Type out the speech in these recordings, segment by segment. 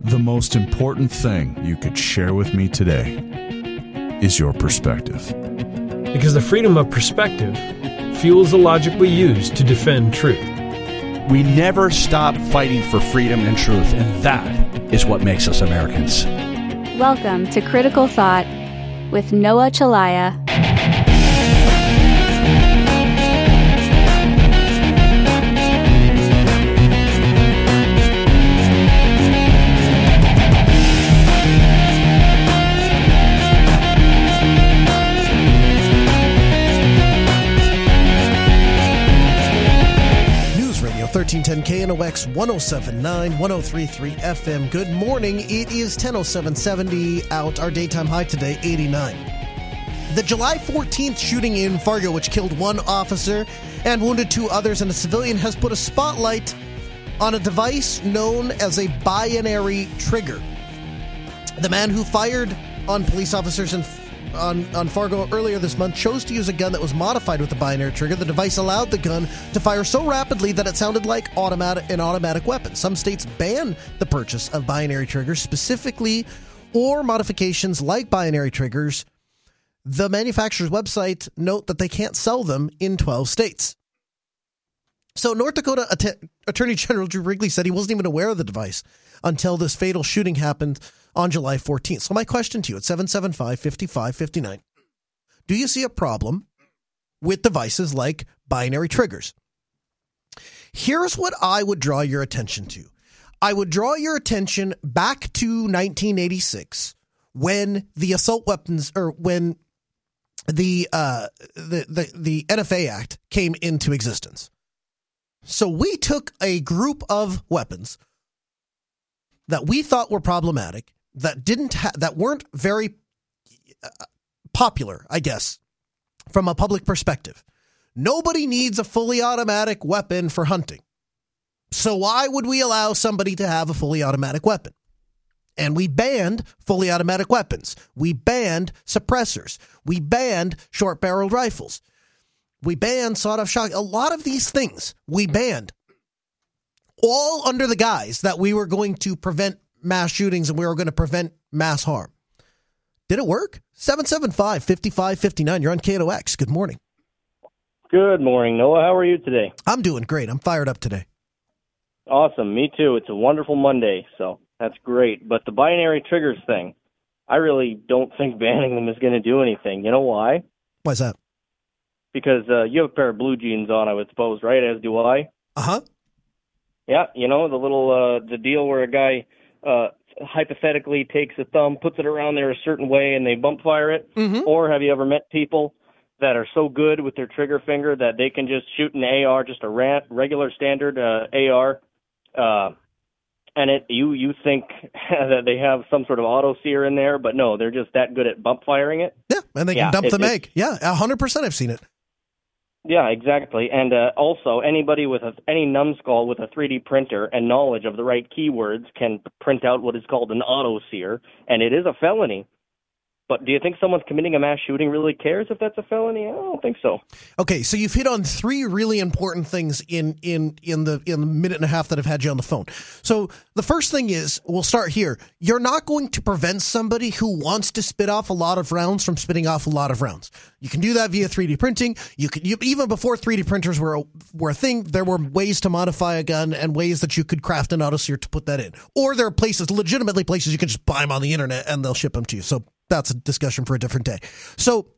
The most important thing you could share with me today is your perspective. Because the freedom of perspective fuels the logic we use to defend truth. We never stop fighting for freedom and truth, and that is what makes us Americans. Welcome to Critical Thought with Noah Chelliah. 1310 KNOX 1079 1033 FM. Good morning. It is 100770 out. Our daytime high today 89. The July 14th shooting in Fargo, which killed one officer and wounded two others and a civilian, has put a spotlight on a device known as a binary trigger. The man who fired on police officers in, on, on Fargo earlier this month chose to use a gun that was modified with the binary trigger. The device allowed the gun to fire so rapidly that it sounded like automatic an automatic weapon. Some states ban the purchase of binary triggers specifically or modifications like binary triggers. The manufacturer's website note that they can't sell them in 12 states. So, North Dakota Att- Attorney General Drew Wrigley said he wasn't even aware of the device until this fatal shooting happened on July 14th. So, my question to you at 775 5559 Do you see a problem with devices like binary triggers? Here's what I would draw your attention to I would draw your attention back to 1986 when the assault weapons or when the uh, the, the the NFA Act came into existence. So we took a group of weapons that we thought were problematic, that didn't ha- that weren't very uh, popular, I guess, from a public perspective. Nobody needs a fully automatic weapon for hunting. So why would we allow somebody to have a fully automatic weapon? And we banned fully automatic weapons. We banned suppressors. We banned short barreled rifles. We banned sawed off shotgun. A lot of these things we banned, all under the guise that we were going to prevent mass shootings and we were going to prevent mass harm. Did it work? 775 5559. You're on KNOX. Good morning. Good morning, Noah. How are you today? I'm doing great. I'm fired up today. Awesome. Me too. It's a wonderful Monday, so that's great. But the binary triggers thing, I really don't think banning them is going to do anything. You know why? Why's that? Because uh, you have a pair of blue jeans on, I would suppose, right? As do I. Uh huh. Yeah, you know the little uh, the deal where a guy uh, hypothetically takes a thumb, puts it around there a certain way, and they bump fire it. Mhm. Or have you ever met people that are so good with their trigger finger that they can just shoot an AR, just a ran- regular standard uh, AR, uh, and it you you think that they have some sort of auto sear in there, but no, they're just that good at bump firing it. Yeah, and they can Yeah, dump it- the mag. Yeah, 100% I've seen it. Yeah, exactly. And uh, also, anybody with a, any numbskull with a 3D printer and knowledge of the right keywords can print out what is called an auto sear, and it is a felony. But do you think someone's committing a mass shooting really cares if that's a felony? I don't think so. Okay, so you've hit on three really important things in in in the in the minute and a half that I've had you on the phone. So the first thing is, we'll start here. You're not going to prevent somebody who wants to spit off a lot of rounds from spitting off a lot of rounds. You can do that via 3D printing. You can you, even before 3D printers were a, were a thing, there were ways to modify a gun and ways that you could craft an autosear to put that in. Or there are places, legitimately places, you can just buy them on the internet and they'll ship them to you. So that's a discussion for a different day. So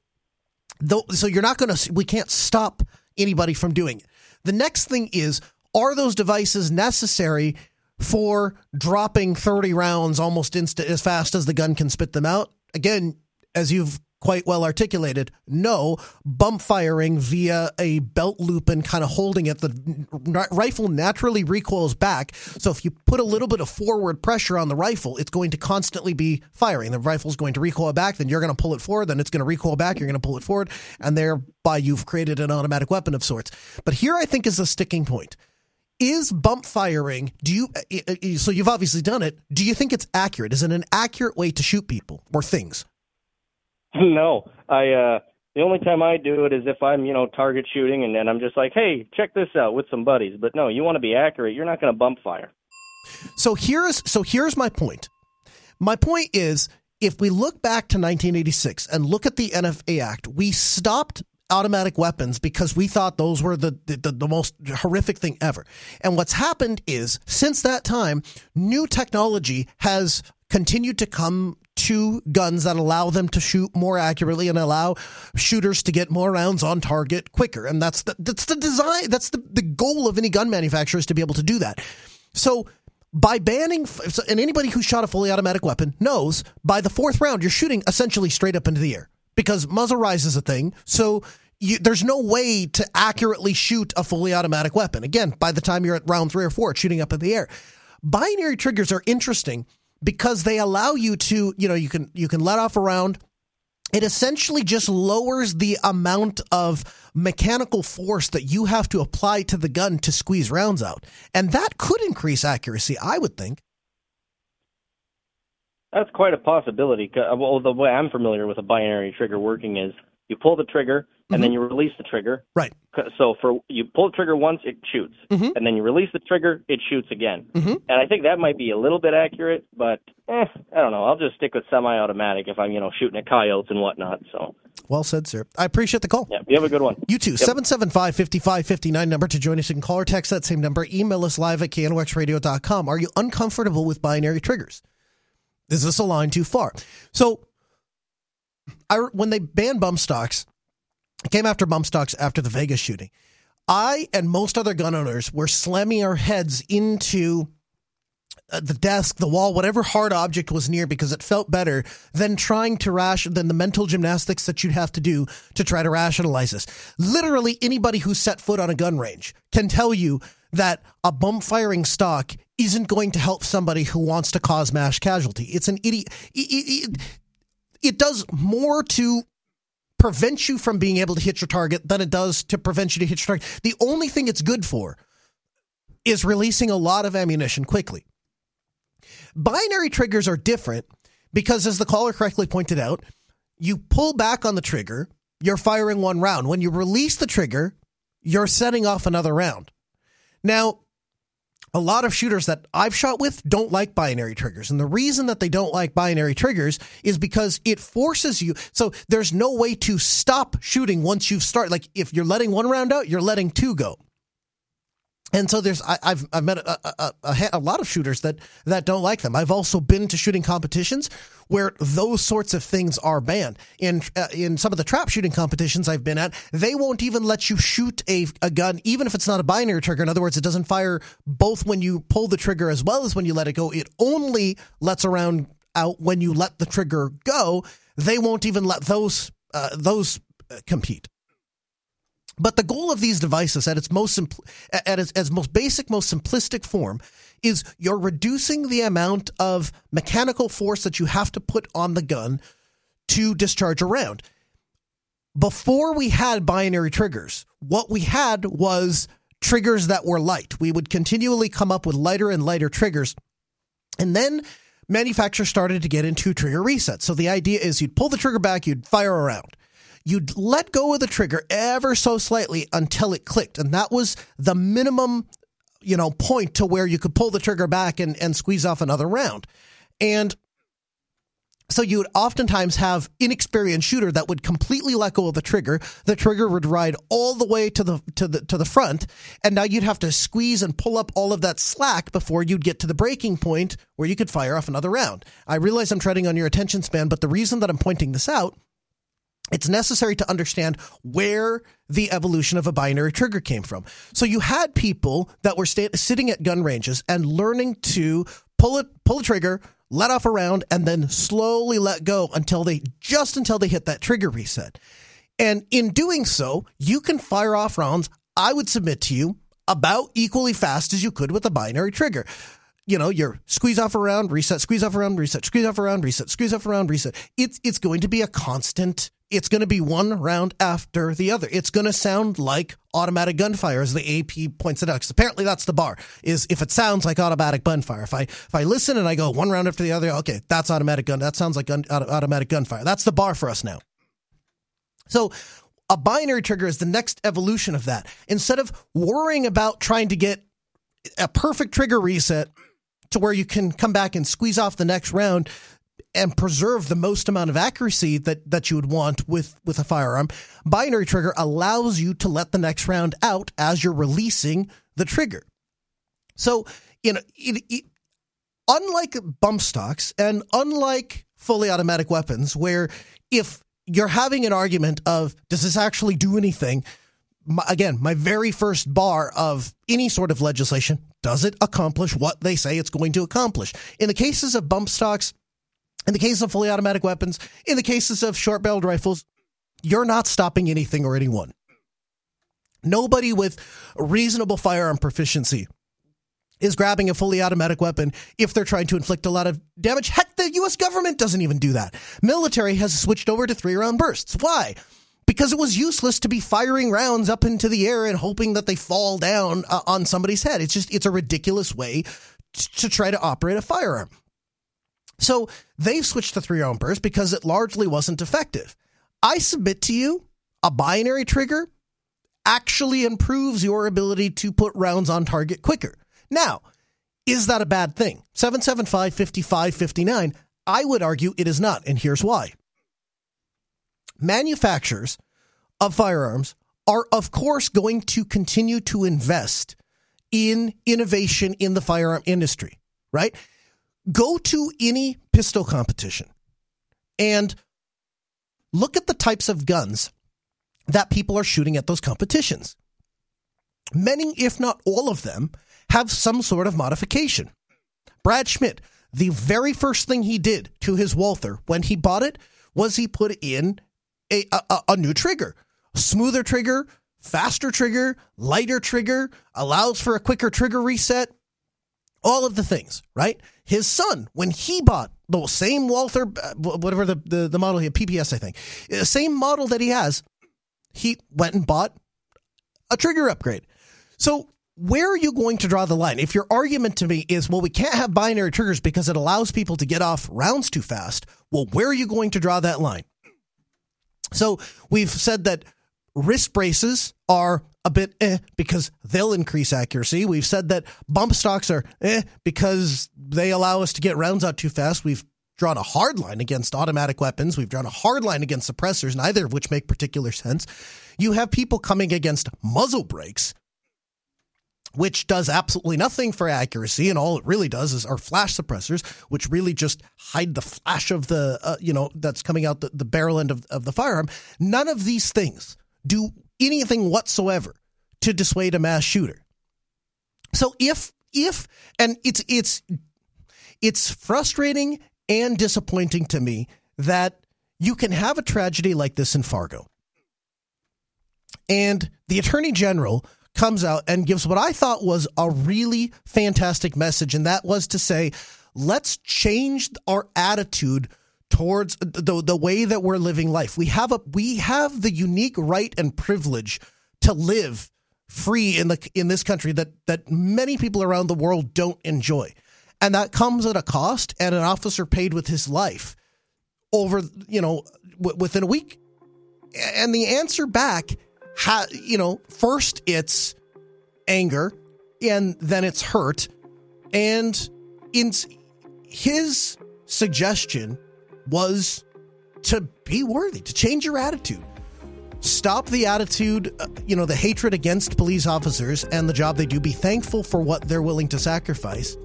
though so you're not going to we can't stop anybody from doing it the next thing is are those devices necessary for dropping 30 rounds almost instant as fast as the gun can spit them out again as you've quite well articulated. No bump firing via a belt loop and kind of holding it. The rifle naturally recoils back. So if you put a little bit of forward pressure on the rifle it's going to constantly be firing. The rifle's going to recoil back then you're going to pull it forward then it's going to recoil back you're going to pull it forward and thereby you've created an automatic weapon of sorts. But here i think is the sticking point. Is bump firing do you so you've obviously done it. Do you think it's accurate? Is it an accurate way to shoot people or things no, I. uh The only time I do it is if I'm, you know, target shooting, and then I'm just like, hey, check this out with some buddies. But no, you want to be accurate. You're not going to bump fire. So here's so here's my point. My point is if we look back to 1986 and look at the NFA Act, we stopped automatic weapons because we thought those were the, the, the, most horrific thing ever. And what's happened is since that time, new technology has continued to come to guns that allow them to shoot more accurately and allow shooters to get more rounds on target quicker. And that's the, that's the design. That's the, the goal of any gun manufacturer is to be able to do that. So by banning, and anybody who shot a fully automatic weapon knows by the fourth round, you're shooting essentially straight up into the air because muzzle rise is a thing. So you, there's no way to accurately shoot a fully automatic weapon. Again, by the time you're at round three or four, it's shooting up in the air. Binary triggers are interesting because they allow you to, you know, you can you can let off a round. It essentially just lowers the amount of mechanical force that you have to apply to the gun to squeeze rounds out. And that could increase accuracy, I would think. That's quite a possibility. Well, the way I'm familiar with a binary trigger working is you pull the trigger and mm-hmm. then you release the trigger. Right. So for you pull the trigger once, it shoots, mm-hmm. and then you release the trigger, it shoots again. Mm-hmm. And I think that might be a little bit accurate, but eh, I don't know. I'll just stick with semi-automatic if I'm you know shooting at coyotes and whatnot. So. Well said, sir. I appreciate the call. Yeah, you have a good one. You too. 775 5559 number to join us. You can call or text that same number. Email us live at knoxradio.com. Are you uncomfortable with binary triggers? Is this a line too far? So I, when they banned bump stocks, came after bump stocks after the Vegas shooting. I and most other gun owners were slamming our heads into uh, the desk, the wall, whatever hard object was near because it felt better than trying to ration than the mental gymnastics that you'd have to do to try to rationalize this. Literally anybody who set foot on a gun range can tell you that a bump firing stock isn't going to help somebody who wants to cause mass casualty. It's an idiot. It, it, it does more to prevent you from being able to hit your target than it does to prevent you to hit your target. The only thing it's good for is releasing a lot of ammunition quickly. Binary triggers are different because, as the caller correctly pointed out, you pull back on the trigger, you're firing one round. When you release the trigger, you're setting off another round. Now, a lot of shooters that I've shot with don't like binary triggers. And the reason that they don't like binary triggers is because it forces you. So there's no way to stop shooting once you've started. Like if you're letting one round out, you're letting two go. And so there's I, have I've met a, a, a, a, lot of shooters that that don't like them. I've also been to shooting competitions where those sorts of things are banned. In uh, in some of the trap shooting competitions I've been at, they won't even let you shoot a, a gun even if it's not a binary trigger. In other words, it doesn't fire both when you pull the trigger as well as when you let it go. It only lets around out when you let the trigger go. They won't even let those uh, those uh, compete. But the goal of these devices at its most simpl- at its, its most basic, most simplistic form is you're reducing the amount of mechanical force that you have to put on the gun to discharge a round. Before we had binary triggers, what we had was triggers that were light. We would continually come up with lighter and lighter triggers. And then manufacturers started to get into trigger resets. So the idea is you'd pull the trigger back, you'd fire around you'd let go of the trigger ever so slightly until it clicked. And that was the minimum, you know, point to where you could pull the trigger back and, and squeeze off another round. And so you would oftentimes have inexperienced shooter that would completely let go of the trigger. The trigger would ride all the way to the to the to the front, and now you'd have to squeeze and pull up all of that slack before you'd get to the breaking point where you could fire off another round. I realize I'm treading on your attention span, but the reason that I'm pointing this out it's necessary to understand where the evolution of a binary trigger came from. So you had people that were sta- sitting at gun ranges and learning to pull it, pull a trigger, let off a round, and then slowly let go until they just until they hit that trigger reset. And in doing so, you can fire off rounds. I would submit to you about equally fast as you could with a binary trigger you know, you're squeeze off around, reset, squeeze off around, reset, squeeze off around, reset, squeeze off around, reset. It's it's going to be a constant. It's going to be one round after the other. It's going to sound like automatic gunfire, as the AP points it out. Because apparently that's the bar. Is if it sounds like automatic gunfire. If I if I listen and I go one round after the other, okay, that's automatic gun. That sounds like gun, automatic gunfire. That's the bar for us now. So a binary trigger is the next evolution of that. Instead of worrying about trying to get a perfect trigger reset to where you can come back and squeeze off the next round and preserve the most amount of accuracy that, that you would want with, with a firearm, binary trigger allows you to let the next round out as you're releasing the trigger. So, you know, it, it, unlike bump stocks and unlike fully automatic weapons, where if you're having an argument of does this actually do anything? My, again, my very first bar of any sort of legislation does it accomplish what they say it's going to accomplish? In the cases of bump stocks, in the case of fully automatic weapons, in the cases of short barreled rifles, you're not stopping anything or anyone. Nobody with reasonable firearm proficiency is grabbing a fully automatic weapon if they're trying to inflict a lot of damage. Heck, the US government doesn't even do that. Military has switched over to three round bursts. Why? Because it was useless to be firing rounds up into the air and hoping that they fall down uh, on somebody's head. It's just, it's a ridiculous way to try to operate a firearm. So they've switched to three round burst because it largely wasn't effective. I submit to you a binary trigger actually improves your ability to put rounds on target quicker. Now, is that a bad thing? 775 5559, I would argue it is not, and here's why. Manufacturers of firearms are, of course, going to continue to invest in innovation in the firearm industry, right? Go to any pistol competition and look at the types of guns that people are shooting at those competitions. Many, if not all of them, have some sort of modification. Brad Schmidt, the very first thing he did to his Walther when he bought it was he put in a, a, a new trigger, smoother trigger, faster trigger, lighter trigger, allows for a quicker trigger reset, all of the things, right? His son, when he bought the same Walther, uh, whatever the, the, the model he had, PPS, I think, the same model that he has, he went and bought a trigger upgrade. So where are you going to draw the line? If your argument to me is, well, we can't have binary triggers because it allows people to get off rounds too fast, well, where are you going to draw that line? So we've said that wrist braces are a bit eh because they'll increase accuracy. We've said that bump stocks are eh because they allow us to get rounds out too fast. We've drawn a hard line against automatic weapons. We've drawn a hard line against suppressors, neither of which make particular sense. You have people coming against muzzle brakes, which does absolutely nothing for accuracy, and all it really does is our flash suppressors, which really just hide the flash of the uh, you know that's coming out the, the barrel end of, of the firearm. None of these things do anything whatsoever to dissuade a mass shooter. So if if and it's it's it's frustrating and disappointing to me that you can have a tragedy like this in Fargo. And the attorney general comes out and gives what I thought was a really fantastic message. And that was to say, let's change our attitude towards the, the way that we're living life. We have a we have the unique right and privilege to live free in the in this country that that many people around the world don't enjoy. And that comes at a cost and an officer paid with his life over, you know, w- within a week. And the answer back ha, you know, first it's anger and then it's hurt. And in his suggestion was to be worthy, to change your attitude. Stop the attitude, uh, you know, the hatred against police officers and the job they do. Be thankful for what they're willing to sacrifice.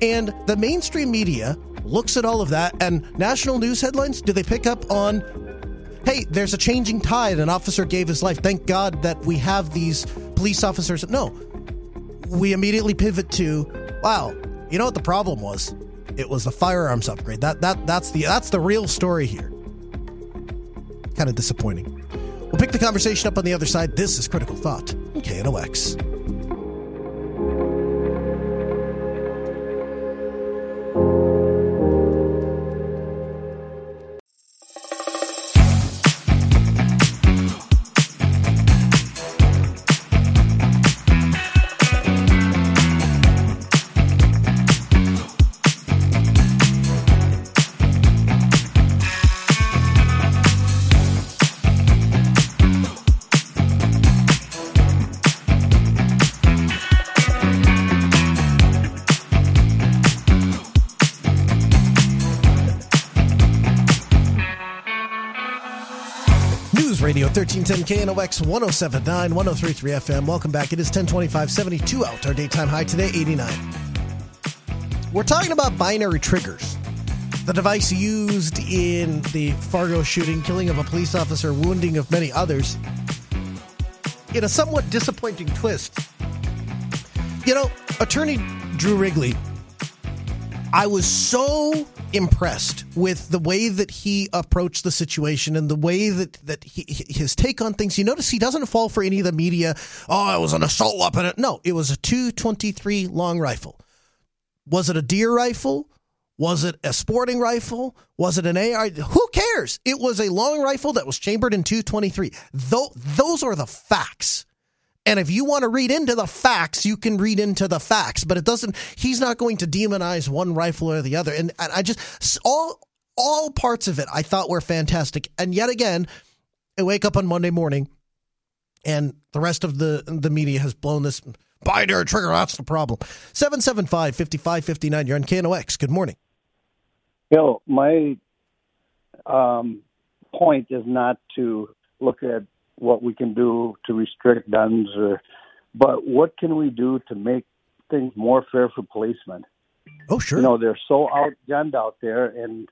And the mainstream media looks at all of that and national news headlines, do they pick up on hey, there's a changing tide. An officer gave his life. Thank God that we have these police officers. No, we immediately pivot to, wow, you know what the problem was? It was the firearms upgrade. That that that's the that's the real story here. Kind of disappointing. We'll pick the conversation up on the other side. This is Critical Thought, KNOX. 1310 KNOX 1079 1033 FM. Welcome back. It is 1025 72 out. Our daytime high today 89. We're talking about binary triggers. The device used in the Fargo shooting, killing of a police officer, wounding of many others. In a somewhat disappointing twist, you know, attorney Drew Wrigley, I was so impressed with the way that he approached the situation and the way that that he, his take on things. You notice he doesn't fall for any of the media. Oh, it was an assault weapon. No, it was a 223 long rifle. Was it a deer rifle? Was it a sporting rifle? Was it an AR? Who cares? It was a long rifle that was chambered in 223. Though those are the facts. And if you want to read into the facts, you can read into the facts, but it doesn't, he's not going to demonize one rifle or the other. And, I just, all, all parts of it I thought were fantastic. And yet again, I wake up on Monday morning and the rest of the, the media has blown this binary trigger. That's the problem. 775 5559. You're on KNOX. Good morning. Bill, my um, point is not to look at what we can do to restrict guns, or, but what can we do to make things more fair for policemen? Oh, sure. You know, they're so outgunned out there, and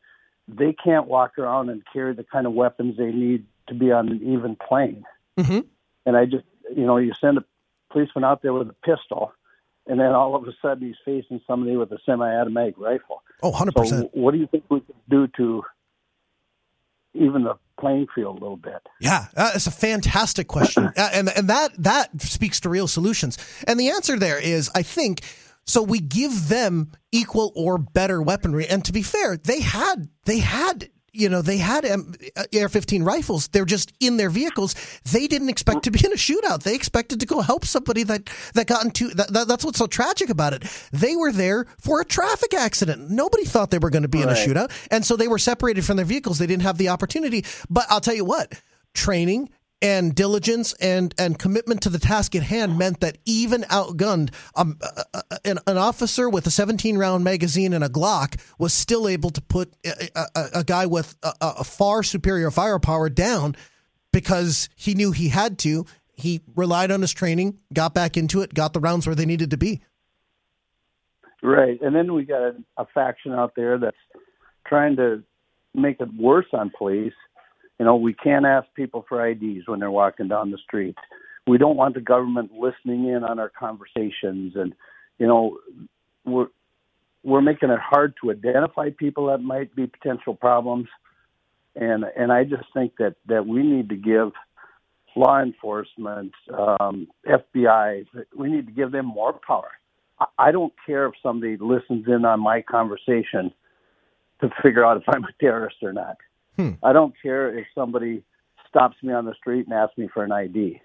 they can't walk around and carry the kind of weapons they need to be on an even plane. Mm-hmm. And I just, you know, you send a policeman out there with a pistol, and then all of a sudden he's facing somebody with a semi-automatic rifle. Oh, 100%. So what do you think we can do to even the playing field a little bit? Yeah, it's a fantastic question, and and that that speaks to real solutions. And the answer there is, I think. So we give them equal or better weaponry, and to be fair, they had they had you know, they had uh, AR-15 rifles. They're just in their vehicles. They didn't expect to be in a shootout. They expected to go help somebody that that got into. That, that, that's what's so tragic about it. They were there for a traffic accident. Nobody thought they were going to be right. in a shootout, and so they were separated from their vehicles. They didn't have the opportunity. But I'll tell you what, training and diligence and and commitment to the task at hand meant that even outgunned um, uh, uh, uh, an, an, officer with a 17 round magazine and a Glock was still able to put a, a, a guy with a, a, far superior firepower down because he knew he had to. He relied on his training, got back into it, got the rounds where they needed to be. Right, and then we got a, a faction out there that's trying to make it worse on police you know, we can't ask people for IDs when they're walking down the street. We don't want the government listening in on our conversations, and you know, we're we're making it hard to identify people that might be potential problems. And and I just think that that we need to give law enforcement, um, FBI, we need to give them more power. I, I don't care if somebody listens in on my conversation to figure out if I'm a terrorist or not. Hmm. I don't care if somebody stops me on the street and asks me for an ID.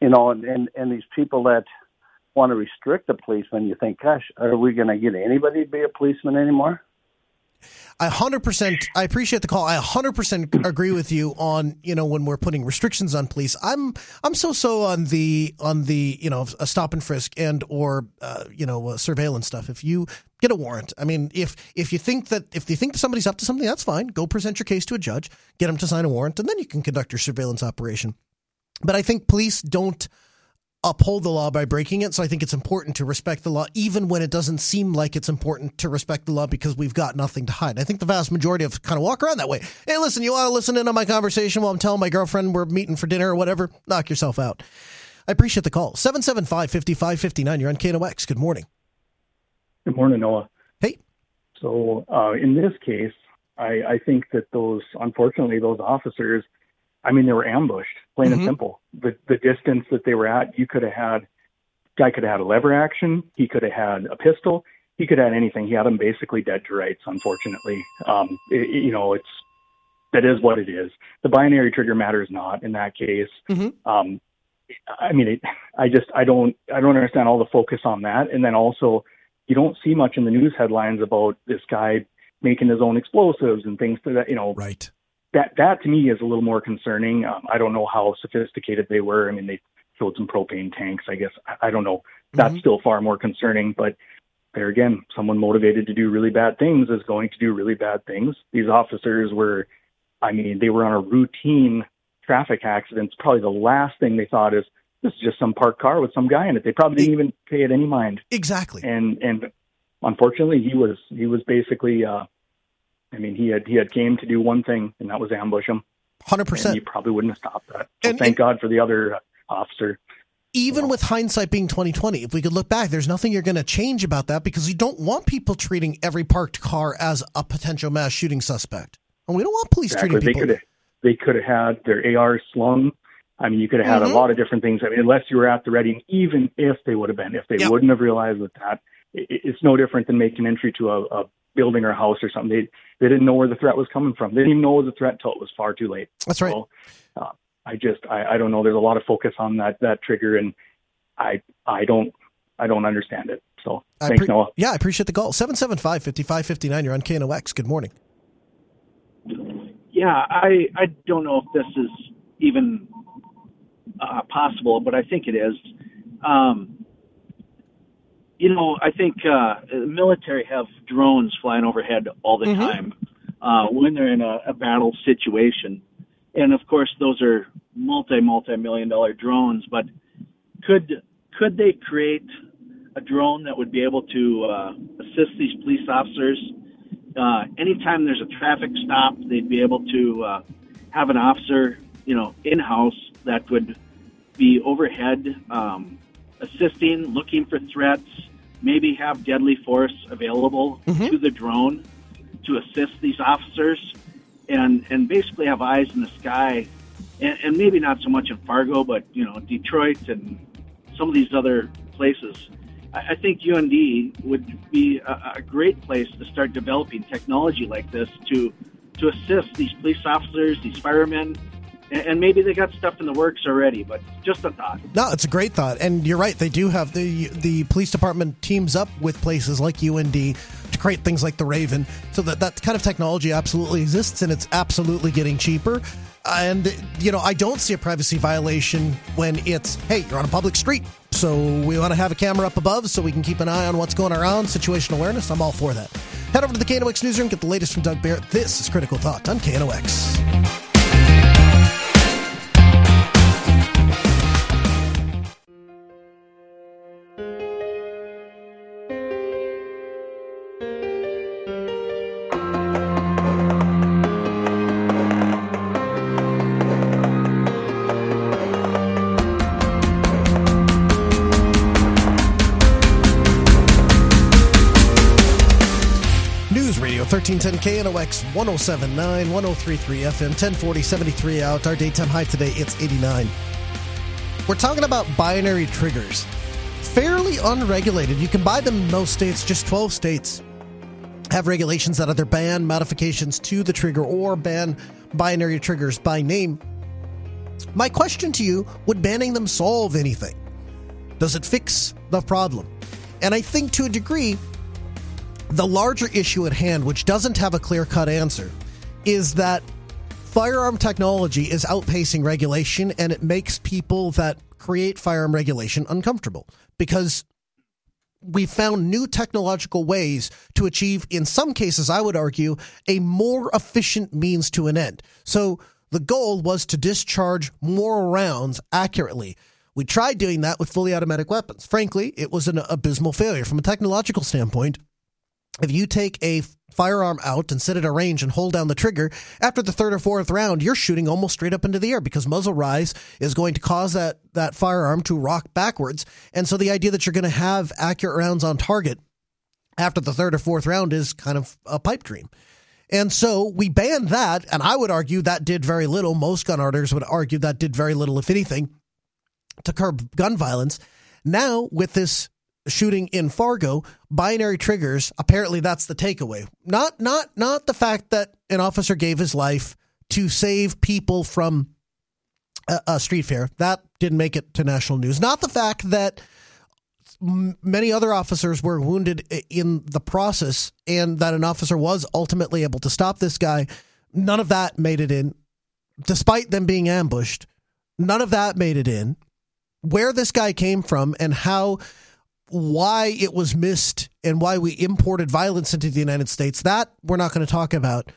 You know, and and, and these people that want to restrict the policeman, you think, gosh, are we going to get anybody to be a policeman anymore? I 100% I appreciate the call. I 100% agree with you on, you know, when we're putting restrictions on police. I'm I'm so so on the on the, you know, a stop and frisk and or uh, you know, uh, surveillance stuff. If you get a warrant. I mean, if if you think that if you think somebody's up to something, that's fine. Go present your case to a judge, get them to sign a warrant, and then you can conduct your surveillance operation. But I think police don't uphold the law by breaking it. So I think it's important to respect the law, even when it doesn't seem like it's important to respect the law because we've got nothing to hide. I think the vast majority of kind of walk around that way. Hey, listen, you want to listen in on my conversation while I'm telling my girlfriend we're meeting for dinner or whatever? Knock yourself out. I appreciate the call. 775 5559. You're on KNOX. Good morning. Good morning, Noah. Hey. So uh, in this case, I, I think that those, unfortunately, those officers – I mean, they were ambushed, plain mm-hmm. and simple. The the distance that they were at, you could have had guy could have had a lever action, he could have had a pistol, he could have had anything. He had them basically dead to rights, unfortunately. Um, it, you know, it's that is what it is. The binary trigger matters not in that case. Mm-hmm. Um, I mean, it, I just I don't I don't understand all the focus on that, and then also you don't see much in the news headlines about this guy making his own explosives and things to that. You know, right that that to me is a little more concerning. Um, I don't know how sophisticated they were. I mean, they filled some propane tanks. I guess I, I don't know. That's mm-hmm. still far more concerning. But there again, someone motivated to do really bad things is going to do really bad things. These officers were, I mean, they were on a routine traffic accidents, probably the last thing they thought is this is just some parked car with some guy in it. They probably didn't even pay it any mind. Exactly. And and unfortunately, he was he was basically. Uh, I mean, he had he had came to do one thing, and that was ambush him. Hundred percent. he probably wouldn't have stopped that. So And- thank and- God for the other uh, officer. Even with hindsight being twenty twenty, if we could look back, there's nothing you're going to change about that because you don't want people treating every parked car as a potential mass shooting suspect, and we don't want police Exactly. treating They people. could have they could have had their AR slung. I mean, you could have had Mhm. a lot of different things. I mean, unless you were at the ready, and even if they would have been, if they Yep. wouldn't have realized that that it, it's no different than making entry to a, a building or a house or something. They they didn't know where the threat was coming from. They didn't even know it was a threat until it was far too late. That's right. So, uh, I just I, I don't know. There's a lot of focus on that that trigger, and I I don't I don't understand it. So I thanks, pre- Noah. Yeah, I appreciate the call. 775 5559. You're on KNOX. Good morning. Yeah, I I don't know if this is even uh, possible, but I think it is. Um, you know, I think uh, the military have drones flying overhead all the time uh, when they're in a, a battle situation, and of course those are multi multi million dollar drones. But could could they create a drone that would be able to uh, assist these police officers uh, anytime there's a traffic stop, they'd be able to uh, have an officer, you know, in house that would be overhead, um, assisting, looking for threats, maybe have deadly force available to the drone to assist these officers, and and basically have eyes in the sky, and, and maybe not so much in Fargo, but you know, Detroit and some of these other places. I I think UND would be a, a great place to start developing technology like this to to assist these police officers, these firemen, and, maybe they got stuff in the works already. But just a thought. No, it's a great thought, and you're right. They do have the the police department teams up with places like UND to create things like the Raven, so that that kind of technology absolutely exists, and it's absolutely getting cheaper. And you know, I don't see a privacy violation when it's hey, you're on a public street, so we want to have a camera up above so we can keep an eye on what's going around. Situational awareness, I'm all for that. Head over to the KNOX newsroom, get the latest from Doug Barrett. This is Critical Thought on KNOX. 1310 KNOX 1079 1033 FM 1040 73 out. Our daytime high today, it's 89. We're talking about binary triggers. Fairly unregulated. You can buy them in most states, just 12 states have regulations that either ban modifications to the trigger or ban binary triggers by name. My question to you would banning them solve anything? Does it fix the problem? And I think to a degree, the larger issue at hand, which doesn't have a clear cut answer, is that firearm technology is outpacing regulation and it makes people that create firearm regulation uncomfortable because we found new technological ways to achieve, in some cases, I would argue, a more efficient means to an end. So the goal was to discharge more rounds accurately. We tried doing that with fully automatic weapons. Frankly, it was an abysmal failure from a technological standpoint if you take a firearm out and sit at a range and hold down the trigger, after the third or fourth round, you're shooting almost straight up into the air because muzzle rise is going to cause that, that firearm to rock backwards. And so the idea that you're going to have accurate rounds on target after the third or fourth round is kind of a pipe dream. And so we banned that, and I would argue that did very little. Most gun owners would argue that did very little, if anything, to curb gun violence. Now, with this shooting in Fargo, binary triggers, apparently that's the takeaway. Not not not the fact that an officer gave his life to save people from a, a street fair. That didn't make it to national news. Not the fact that many other officers were wounded in the process and that an officer was ultimately able to stop this guy. None of that made it in despite them being ambushed. None of that made it in. Where this guy came from and how why it was missed and why we imported violence into the United States, that we're not going to talk about.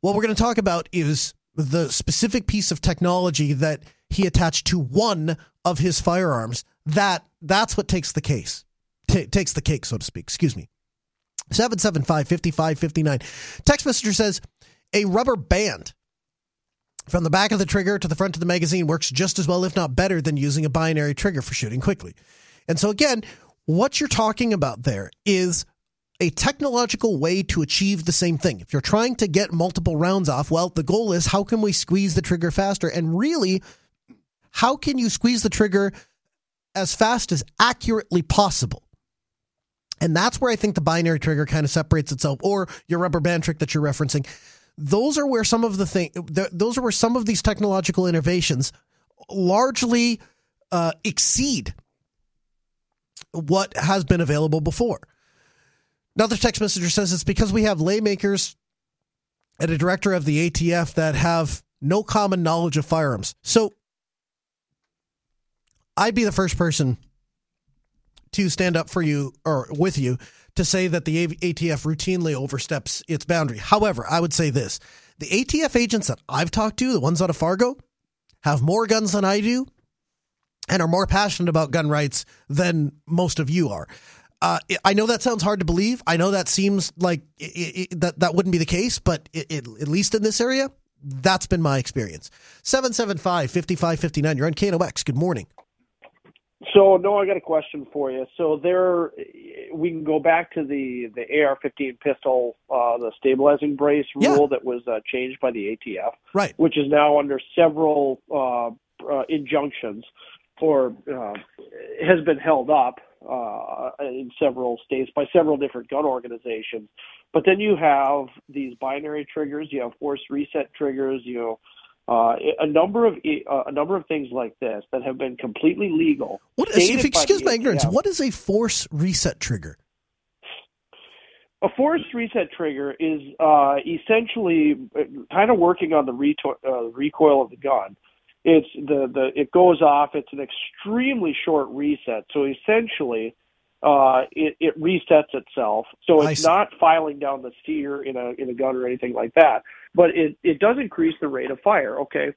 What we're going to talk about is the specific piece of technology that he attached to one of his firearms, that that's what takes the case, T- takes the cake, so to speak. Excuse me. 775 5559. Text messenger says a rubber band from the back of the trigger to the front of the magazine works just as well, if not better, than using a binary trigger for shooting quickly. And so, again, what you're talking about there is a technological way to achieve the same thing. If you're trying to get multiple rounds off, well, the goal is how can we squeeze the trigger faster? And really, how can you squeeze the trigger as fast as accurately possible? And that's where I think the binary trigger kind of separates itself, or your rubber band trick that you're referencing. Those are where some of the thing, those are where some of these technological innovations largely uh, exceed what has been available before. Another text messenger says it's because we have laymakers and a director of the ATF that have no common knowledge of firearms. So I'd be the first person to stand up for you or with you to say that the ATF routinely oversteps its boundary. However, I would say this the ATF agents that I've talked to, the ones out of Fargo, have more guns than I do and are more passionate about gun rights than most of you are. Uh, I know that sounds hard to believe. I know that seems like it, it, that that wouldn't be the case, but it, at least in this area, that's been my experience. 775 5559. You're on KNOX. Good morning. So, no, I got a question for you. So, there, we can go back to the the AR-15 pistol, uh, the stabilizing brace rule yeah. that was uh, changed by the ATF, right? Which is now under several uh, uh injunctions, or uh, has been held up uh, in several states by several different gun organizations. But then you have these binary triggers, you have force reset triggers, you know, uh, a number of uh, a number of things like this that have been completely legal. What is, if, excuse my ignorance, what is a force reset trigger? A force reset trigger is uh, essentially uh, kind of working on the reto- uh, recoil of the gun it's the the it goes off. It's an extremely short reset. So essentially, uh, it, it resets itself. So it's not filing down the sear in a in a gun or anything like that. But it it does increase the rate of fire. Okay.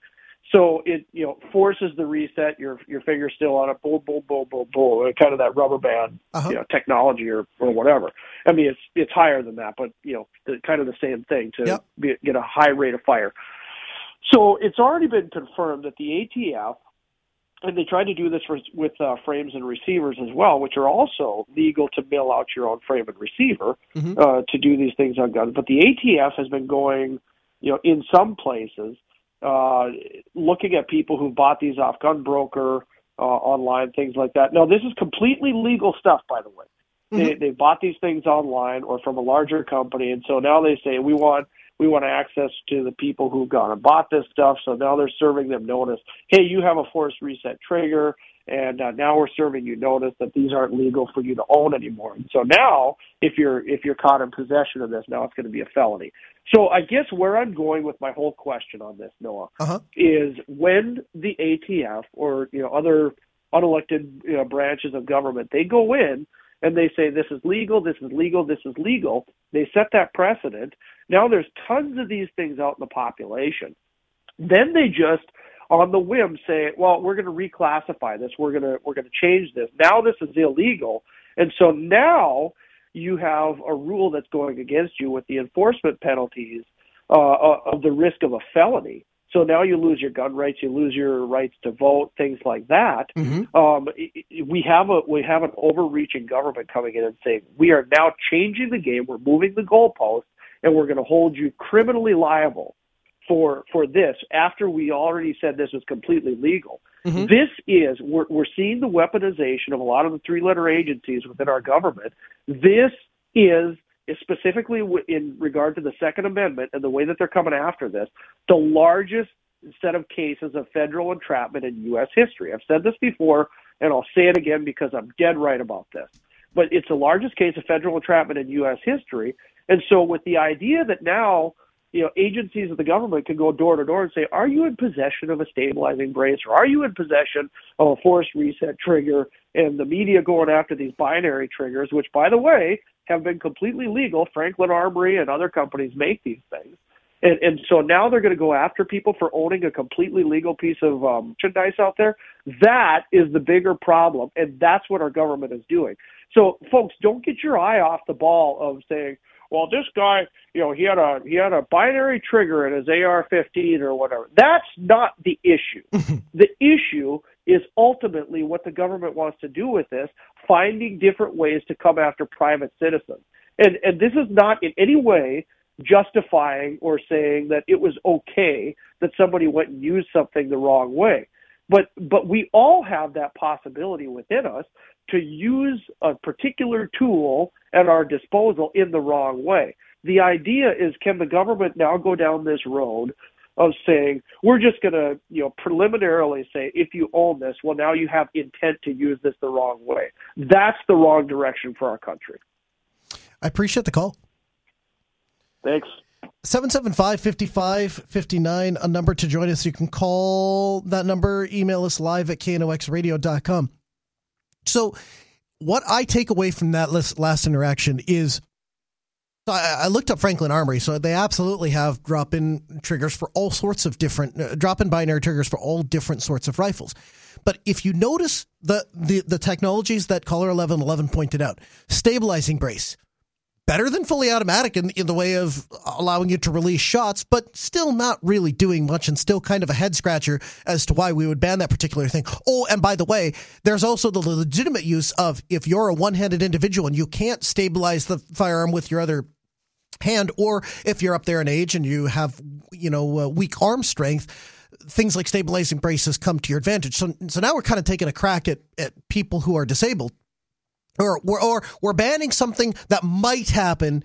So it you know forces the reset. Your your finger's still on it. Boom, boom, boom, boom, boom. Kind of that rubber band uh-huh. you know technology or or whatever. I mean it's it's higher than that, but you know the, kind of the same thing to yep. be, get a high rate of fire. So it's already been confirmed that the ATF, and they tried to do this for, with uh, frames and receivers as well, which are also legal to mail out your own frame and receiver mm-hmm. uh, to do these things on guns. But the ATF has been going, you know, in some places, uh, looking at people who bought these off GunBroker uh, online, things like that. Now, this is completely legal stuff, by the way. Mm-hmm. They, they bought these things online or from a larger company, and so now they say we want we want access to the people who've gone and bought this stuff. So now they're serving them notice. Hey, you have a force reset trigger, and uh, now we're serving you notice that these aren't legal for you to own anymore. And so now, if you're if you're caught in possession of this, now it's going to be a felony. So I guess where I'm going with my whole question on this, Noah, uh-huh. is when the ATF or you know other unelected you know, branches of government they go in and they say this is legal, this is legal, this is legal. They set that precedent. Now there's tons of these things out in the population. Then they just on the whim say, well, we're going to reclassify this. We're going to we're going to change this. Now this is illegal. And so now you have a rule that's going against you with the enforcement penalties uh, uh of the risk of a felony. So now you lose your gun rights, you lose your rights to vote, things like that. Mm-hmm. Um, we have a we have an overreaching government coming in and saying we are now changing the game, we're moving the goalposts, and we're going to hold you criminally liable for for this after we already said this was completely legal. Mm-hmm. This is we're we're seeing the weaponization of a lot of the three letter agencies within our government. This is specifically in regard to the Second Amendment and the way that they're coming after this, the largest set of cases of federal entrapment in U.S. history. I've said this before, and I'll say it again because I'm dead right about this. But it's the largest case of federal entrapment in U.S. history. And so, with the idea that now, you know, agencies of the government can go door to door and say, "Are you in possession of a stabilizing brace, or are you in possession of a force reset trigger?" And the media going after these binary triggers, which, by the way, have been completely legal. Franklin Armory and other companies make these things. And, and so now they're going to go after people for owning a completely legal piece of um, merchandise out there. That is the bigger problem, and that's what our government is doing. So, folks, don't get your eye off the ball of saying, "Well, this guy, you know, he had a he had a binary trigger in his AR-15 or whatever." That's not the issue. the issue is ultimately what the government wants to do with this, finding different ways to come after private citizens. And and this is not in any way justifying or saying that it was okay that somebody went and used something the wrong way. But but we all have that possibility within us to use a particular tool at our disposal in the wrong way. The idea is can the government now go down this road of saying we're just going to you know preliminarily say if you own this well now you have intent to use this the wrong way. That's the wrong direction for our country. I appreciate the call. Thanks. 775-5559 a number to join us. You can call that number email us live at knoxradio.com so what i take away from that last interaction is so I, looked up Franklin Armory. So they absolutely have drop-in triggers for all sorts of different uh, drop-in binary triggers for all different sorts of rifles. But if you notice the the, the technologies that Caller 1111 pointed out, stabilizing brace, better than fully automatic in, in the way of allowing you to release shots, but still not really doing much and still kind of a head scratcher as to why we would ban that particular thing. Oh, and by the way, there's also the legitimate use of if you're a one handed individual and you can't stabilize the firearm with your other hand, or if you're up there in age and you have, you know, uh, weak arm strength, things like stabilizing braces come to your advantage. So, so now we're kind of taking a crack at, at people who are disabled, or, or, or we're banning something that might happen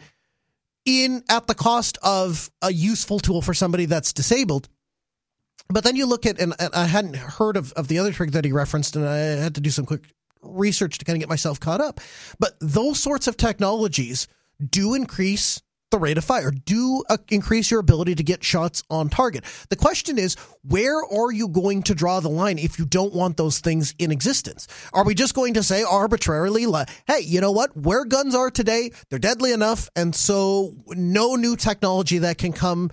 in at the cost of a useful tool for somebody that's disabled. But then you look at, and, and I hadn't heard of, of the other trick that he referenced, and I had to do some quick research to kind of get myself caught up. But those sorts of technologies do increase the rate of fire, do uh, increase your ability to get shots on target. The question is, where are you going to draw the line if you don't want those things in existence? Are we just going to say arbitrarily, like, hey, you know what? Where guns are today, they're deadly enough, and so no new technology that can come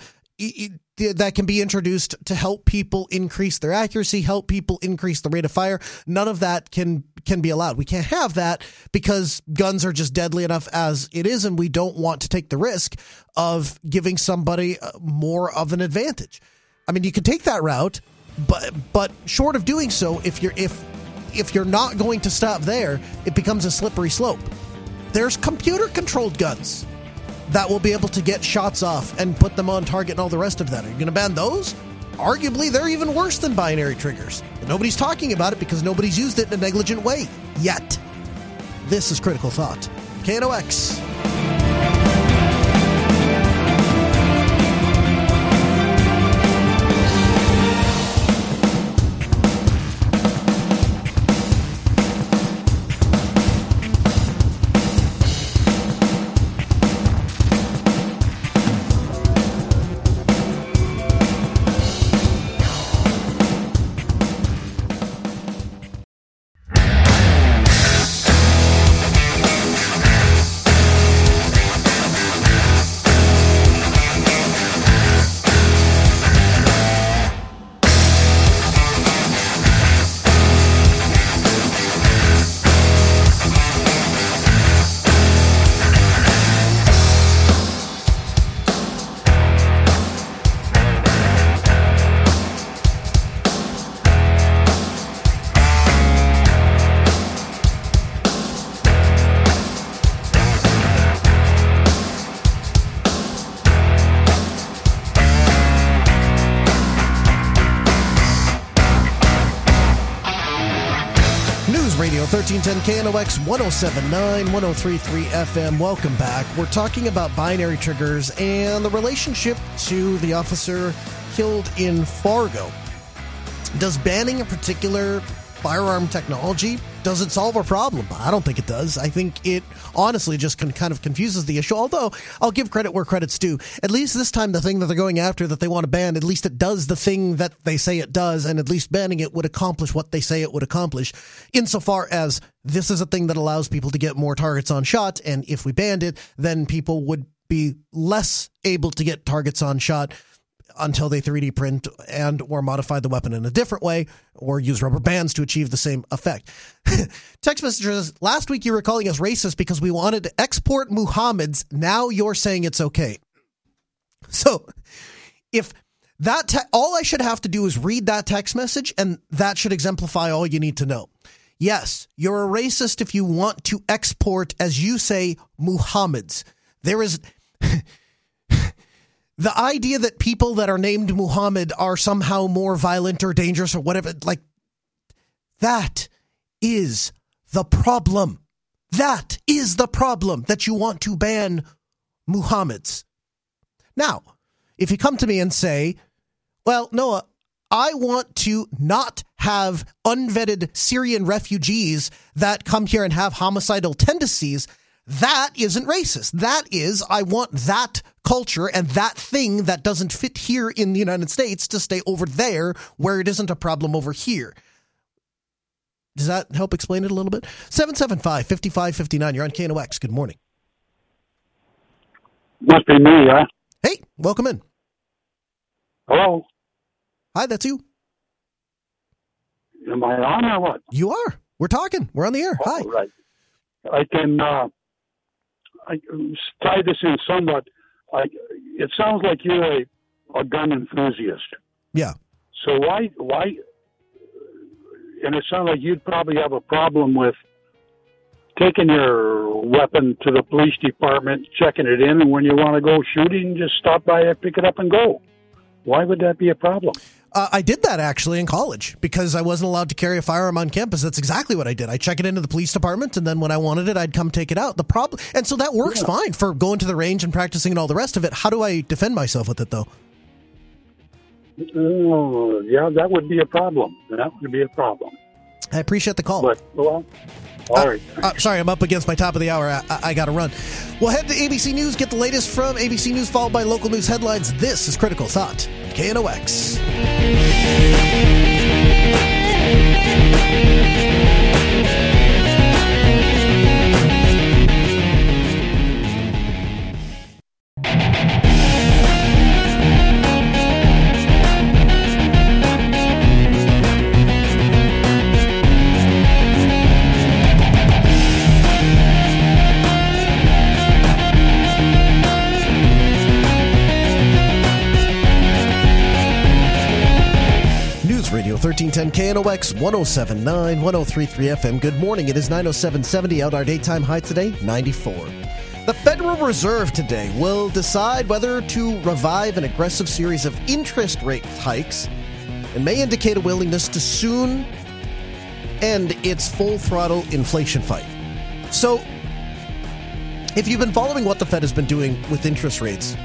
that can be introduced to help people increase their accuracy, help people increase the rate of fire. None of that can can be allowed. We can't have that because guns are just deadly enough as it is, and we don't want to take the risk of giving somebody uh, more of an advantage. I mean, you could take that route, but but short of doing so, if you're if if you're not going to stop there, it becomes a slippery slope. There's computer controlled guns that will be able to get shots off and put them on target and all the rest of that. Are you going to ban those? Arguably, they're even worse than binary triggers. But nobody's talking about it because nobody's used it in a negligent way yet. This is Critical Thought. KNOX. Radio 1310 KNOX 1079 1033 FM. Welcome back. We're talking about binary triggers and the relationship to the officer killed in Fargo. Does banning a particular firearm technology does it solve a problem? I don't think it does. I think it honestly just can, kind of confuses the issue. Although I'll give credit where credit's due. At least this time, the thing that they're going after that they want to ban, at least it does the thing that they say it does, and at least banning it would accomplish what they say it would accomplish. Insofar as this is a thing that allows people to get more targets on shot, and if we banned it, then people would be less able to get targets on shot until they 3D print and or modify the weapon in a different way or use rubber bands to achieve the same effect. Text messages last week you were calling us racist because we wanted to export Muhammad's. Now you're saying it's okay. So if that te- all I should have to do is read that text message and that should exemplify all you need to know. Yes, you're a racist if you want to export as you say Muhammad's. There is the idea that people that are named Muhammad are somehow more violent or dangerous or whatever, like that is the problem. That is the problem that you want to ban Muhammad's. Now, if you come to me and say, well, Noah, I want to not have unvetted Syrian refugees that come here and have homicidal tendencies, that isn't racist. That is, I want that culture and that thing that doesn't fit here in the United States to stay over there where it isn't a problem over here. Does that help explain it a little bit? 775 5559. You're on KNOX. Good morning. Must be me, huh? Hey, welcome in. Hello. Hi, that's you. Am I on or what? You are. We're talking. We're on the air. Hi. Oh, right. I can uh, I tie this in somewhat. I, it sounds like you're a, a gun enthusiast. Yeah. So why why? And it sounds like you'd probably have a problem with taking your weapon to the police department, checking it in, and when you want to go shooting, just stop by and pick it up and go. Why would that be a problem? Uh, I did that actually in college because I wasn't allowed to carry a firearm on campus. That's exactly what I did. I check it into the police department, and then when I wanted it, I'd come take it out. The problem, and so that works Yeah. fine for going to the range and practicing and all the rest of it. How do I defend myself with it though? Oh, yeah, that would be a problem. That would be a problem. I appreciate the call. But well, all right. Uh, sorry, I'm up against my top of the hour. I, I, I got to run. We'll head to ABC News, get the latest from ABC News, followed by local news headlines. This is Critical Thought, KNOX. 1010 KNOX 1079 1033 FM. Good morning. It is 90770 out our daytime high today, 94. The Federal Reserve today will decide whether to revive an aggressive series of interest rate hikes and may indicate a willingness to soon end its full throttle inflation fight. So, if you've been following what the Fed has been doing with interest rates,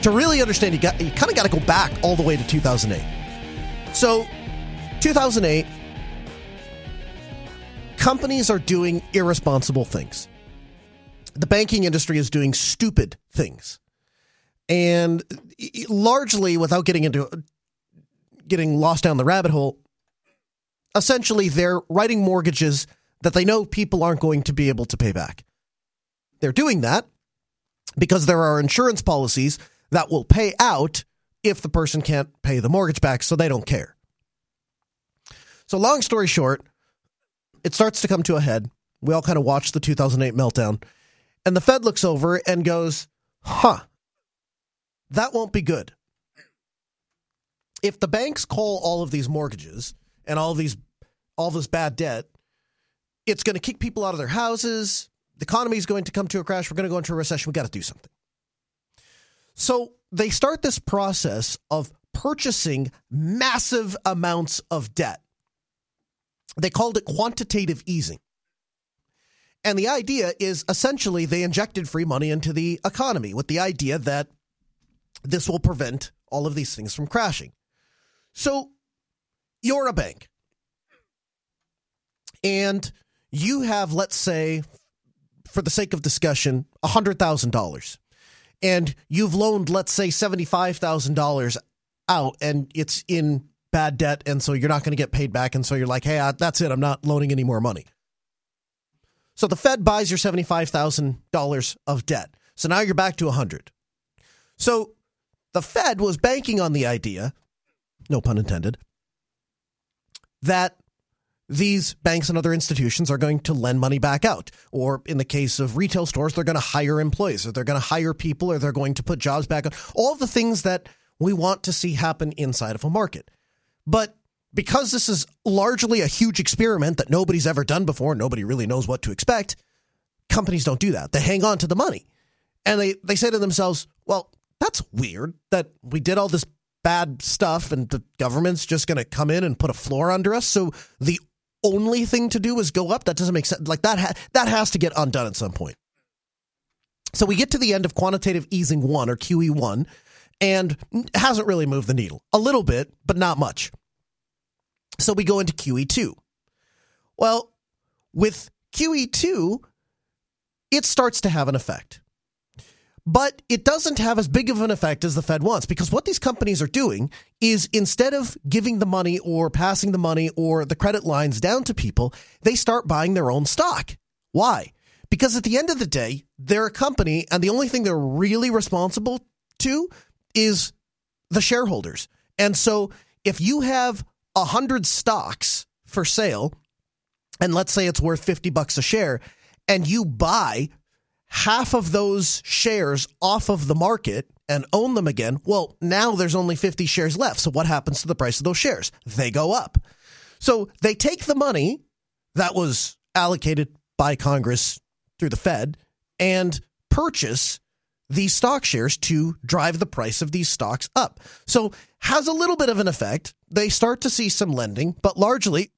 to really understand, you, got, you kind of got to go back all the way to 2008. So 2008, companies are doing irresponsible things. The banking industry is doing stupid things. And largely without getting into getting lost down the rabbit hole, essentially they're writing mortgages that they know people aren't going to be able to pay back. They're doing that because there are insurance policies that will pay out if the person can't pay the mortgage back, so they don't care. So, long story short, it starts to come to a head. We all kind of watch the 2008 meltdown, and the Fed looks over and goes, huh, that won't be good. If the banks call all of these mortgages and all these all this bad debt, it's going to kick people out of their houses. The economy is going to come to a crash. We're going to go into a recession. We got to do something. So they start this process of purchasing massive amounts of debt. They called it quantitative easing. And the idea is essentially they injected free money into the economy with the idea that this will prevent all of these things from crashing. So you're a bank and you have, let's say, for the sake of discussion, $100,000 and you've loaned, let's say, $75,000 out and it's in bad debt. And so you're not going to get paid back. And so you're like, hey, I, that's it. I'm not loaning any more money. So the Fed buys your $75,000 of debt. So now you're back to 100. So the Fed was banking on the idea, no pun intended, that these banks and other institutions are going to lend money back out. Or in the case of retail stores, they're going to hire employees, or they're going to hire people, or they're going to put jobs back on. All the things that we want to see happen inside of a market. But because this is largely a huge experiment that nobody's ever done before, nobody really knows what to expect, companies don't do that. They hang on to the money. And they, they say to themselves, well, that's weird that we did all this bad stuff and the government's just going to come in and put a floor under us. So the only thing to do is go up. That doesn't make sense. Like that, ha- that has to get undone at some point. So we get to the end of quantitative easing one or QE one, and hasn't really moved the needle. A little bit, but not much. So we go into QE two. Well, with QE two, it starts to have an effect. But it doesn't have as big of an effect as the Fed wants because what these companies are doing is instead of giving the money or passing the money or the credit lines down to people, they start buying their own stock. Why? Because at the end of the day, they're a company and the only thing they're really responsible to is the shareholders. And so if you have a hundred stocks for sale, and let's say it's worth 50 bucks a share, and you buy half of those shares off of the market and own them again, well, now there's only 50 shares left. So what happens to the price of those shares? They go up. So they take the money that was allocated by Congress through the Fed and purchase these stock shares to drive the price of these stocks up. So has a little bit of an effect. They start to see some lending, but largely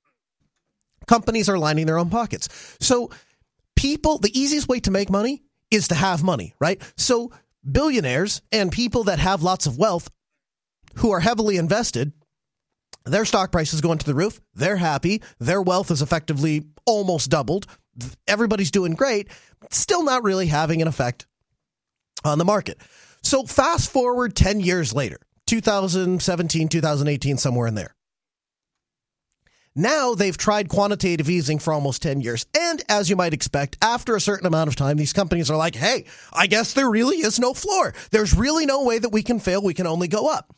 companies are lining their own pockets. So people, the easiest way to make money is to have money, right? So billionaires and people that have lots of wealth who are heavily invested, their stock price is going to the roof. They're happy. Their wealth is effectively almost doubled. Everybody's doing great, still not really having an effect on the market. So fast forward 10 years later, 2017, 2018, somewhere in there. Now they've tried quantitative easing for almost 10 years. And as you might expect, after a certain amount of time, these companies are like, hey, I guess there really is no floor. There's really no way that we can fail. We can only go up.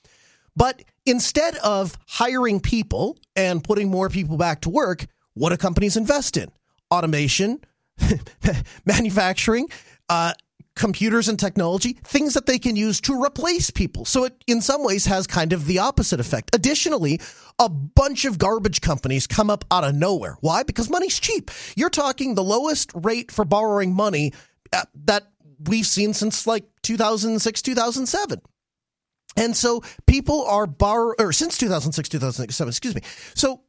But instead of hiring people and putting more people back to work, what do companies invest in? Automation, manufacturing, uh, computers and technology, things that they can use to replace people. So it, in some ways, has kind of the opposite effect. Additionally, a bunch of garbage companies come up out of nowhere. Why? Because money's cheap. You're talking the lowest rate for borrowing money uh, that we've seen since like 2006, 2007. And so people are borrow or since 2006, 2007, excuse me. So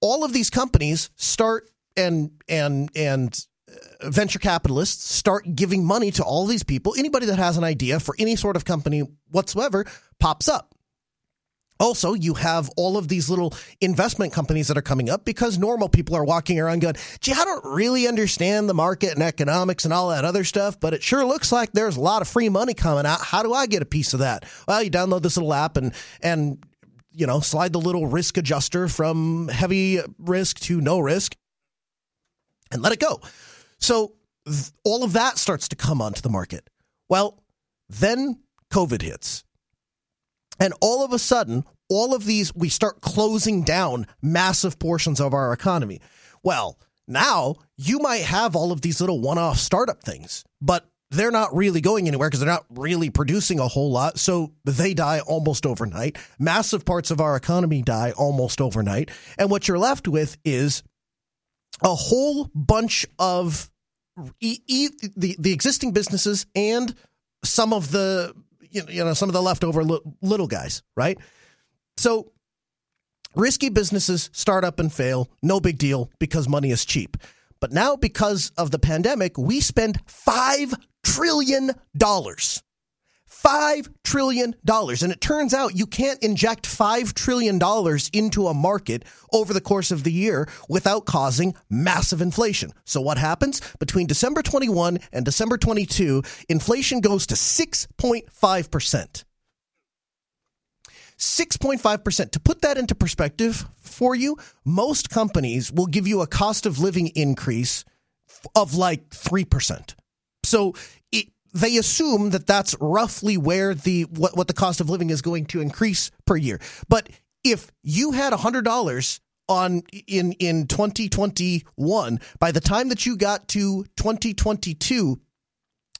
all of these companies start and and and venture capitalists start giving money to all these people. Anybody that has an idea for any sort of company whatsoever pops up. Also, you have all of these little investment companies that are coming up because normal people are walking around going, gee, I don't really understand the market and economics and all that other stuff, but it sure looks like there's a lot of free money coming out. How do I get a piece of that? Well, you download this little app and, and, you know, slide the little risk adjuster from heavy risk to no risk and let it go. So th- all of that starts to come onto the market. Well, then COVID hits. And all of a sudden, all of these, we start closing down massive portions of our economy. Well, now you might have all of these little one off startup things, but they're not really going anywhere because they're not really producing a whole lot. So they die almost overnight. Massive parts of our economy die almost overnight. And what you're left with is a whole bunch of e- e- the the existing businesses and some of the you know some of the leftover li- little guys, right? So risky businesses start up and fail, no big deal because money is cheap. But now because of the pandemic, we spend 5 trillion dollars $5 trillion. And it turns out you can't inject $5 trillion into a market over the course of the year without causing massive inflation. So what happens? Between December 21 and December 22, inflation goes to 6.5%. 6.5%. To put that into perspective for you, most companies will give you a cost of living increase of like 3%. So they assume that that's roughly where the what, what the cost of living is going to increase per year. But if you had $100 on in in 2021 by the time that you got to 2022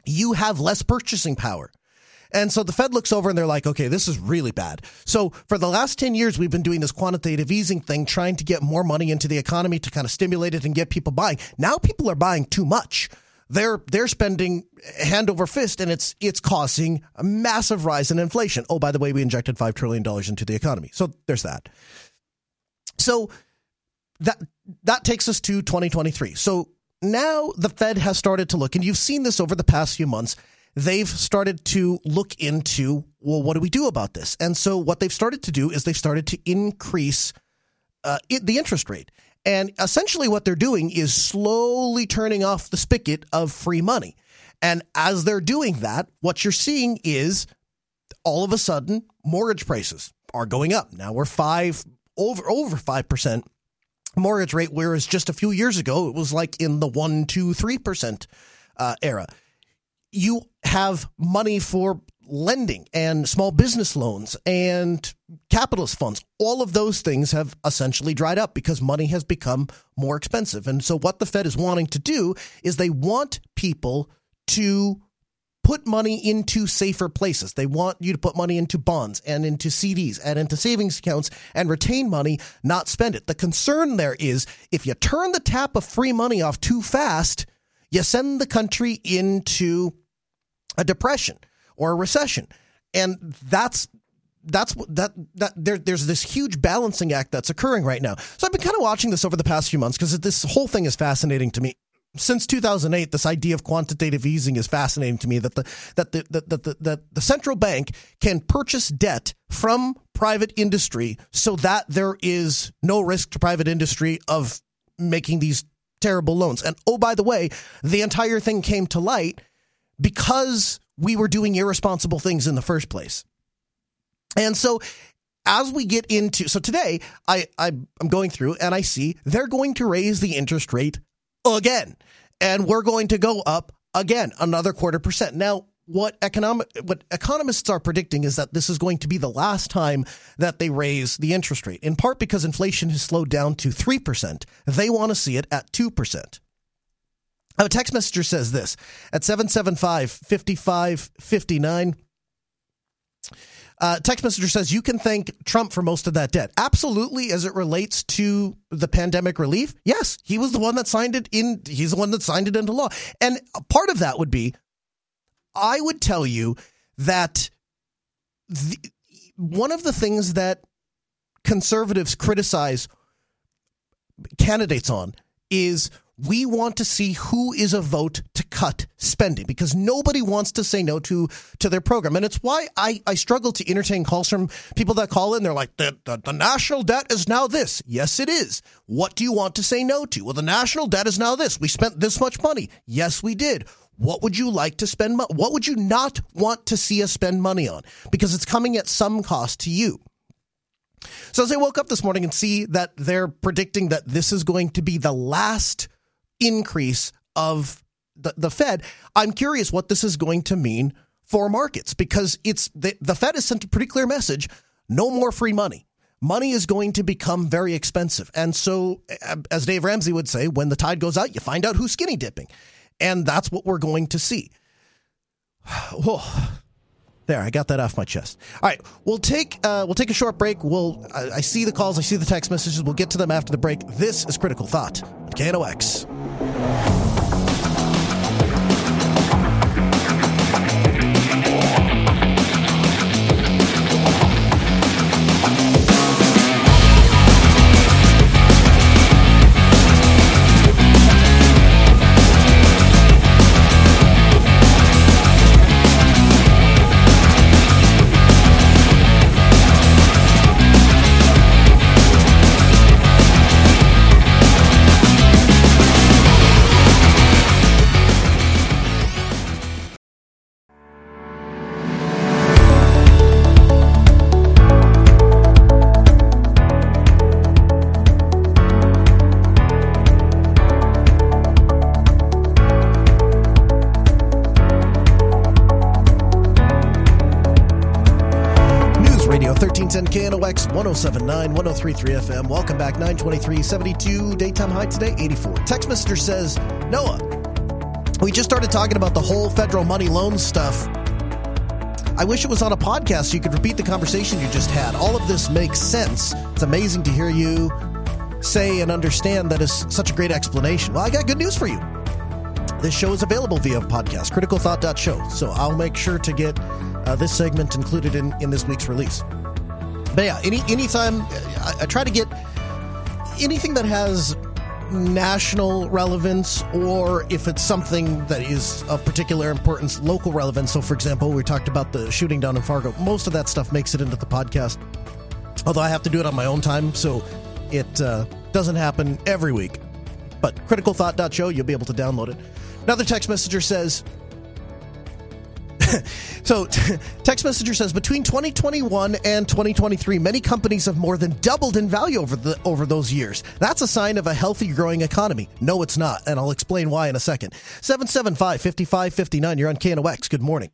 you have less purchasing power and so the Fed looks over and they're like, okay, this is really bad. So for the last 10 years, we've been doing this quantitative easing thing, trying to get more money into the economy to kind of stimulate it and get people buying. Now people are buying too much. They're they're spending hand over fist, and it's it's causing a massive rise in inflation. Oh, by the way, we injected five trillion dollars into the economy, so there's that. So that that takes us to 2023. So now the Fed has started to look, and you've seen this over the past few months. They've started to look into, well, what do we do about this? And so what they've started to do is they've started to increase uh, it, the interest rate. And essentially, what they're doing is slowly turning off the spigot of free money. And as they're doing that, what you're seeing is all of a sudden mortgage prices are going up. Now we're five over over five percent mortgage rate, whereas just a few years ago it was like in the one, two, three percent uh, era. You have money for lending and small business loans and capitalist funds. All of those things have essentially dried up because money has become more expensive. And so, what the Fed is wanting to do is they want people to put money into safer places. They want you to put money into bonds and into CDs and into savings accounts and retain money, not spend it. The concern there is if you turn the tap of free money off too fast, you send the country into a depression or a recession. And that's that's that that there, there's this huge balancing act that's occurring right now. So I've been kind of watching this over the past few months because this whole thing is fascinating to me. Since 2008, this idea of quantitative easing is fascinating to me. That the that the that the, that the central bank can purchase debt from private industry so that there is no risk to private industry of making these terrible loans. And oh, by the way, the entire thing came to light because we were doing irresponsible things in the first place. And so as we get into so today I, I am going through and I see they're going to raise the interest rate again. And we're going to go up again another quarter percent. Now what economic what economists are predicting is that this is going to be the last time that they raise the interest rate in part because inflation has slowed down to 3%. They want to see it at 2%. A text messenger says this at 775 5559. Uh, text messenger says you can thank Trump for most of that debt. Absolutely, as it relates to the pandemic relief. Yes, he was the one that signed it in. He's the one that signed it into law. And part of that would be, I would tell you that the, one of the things that conservatives criticize candidates on is we want to see who is a vote to cut spending because nobody wants to say no to to their program. And it's why I, I struggle to entertain calls from people that call in. They're like, the, the, the national debt is now this. Yes, it is. What do you want to say no to? Well, the national debt is now this. We spent this much money. Yes, we did. What would you like to spend? Mo- what would you not want to see us spend money on? Because it's coming at some cost to you. So as I woke up this morning and see that they're predicting that this is going to be the last increase of the, the Fed, I'm curious what this is going to mean for markets because it's the, the Fed has sent a pretty clear message no more free money. Money is going to become very expensive. And so, as Dave Ramsey would say, when the tide goes out, you find out who's skinny dipping. And that's what we're going to see. Whoa. There, I got that off my chest. All right, we'll take uh, we'll take a short break. We'll I, I see the calls, I see the text messages. We'll get to them after the break. This is Critical Thought, KNOX. 1079 1033 FM. Welcome back. 923 72. Daytime high today 84. Text messenger says, Noah, we just started talking about the whole federal money loan stuff. I wish it was on a podcast so you could repeat the conversation you just had. All of this makes sense. It's amazing to hear you say and understand that is such a great explanation. Well, I got good news for you. This show is available via podcast, criticalthought.show. So I'll make sure to get uh, this segment included in, in this week's release. But yeah, any anytime I, I try to get anything that has national relevance or if it's something that is of particular importance, local relevance. So, for example, we talked about the shooting down in Fargo. Most of that stuff makes it into the podcast, although I have to do it on my own time. So it uh, doesn't happen every week. But criticalthought.show, you'll be able to download it. Another text messenger says, so, text messenger says between 2021 and 2023, many companies have more than doubled in value over the over those years. That's a sign of a healthy, growing economy. No, it's not, and I'll explain why in a second. 775 5559, you're on KNOX. Good morning.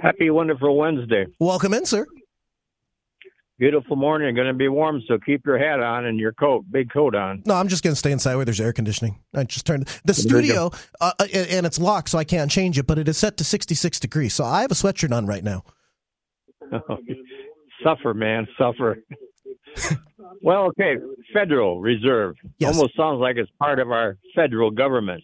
Happy, wonderful Wednesday. Welcome in, sir. Beautiful morning. Going to be warm, so keep your hat on and your coat, big coat on. No, I'm just going to stay inside where there's air conditioning. I just turned the studio, uh, and it's locked, so I can't change it, but it is set to 66 degrees. So I have a sweatshirt on right now. suffer, man, suffer. well, okay, Federal Reserve Yes. almost sounds like it's part of our federal government.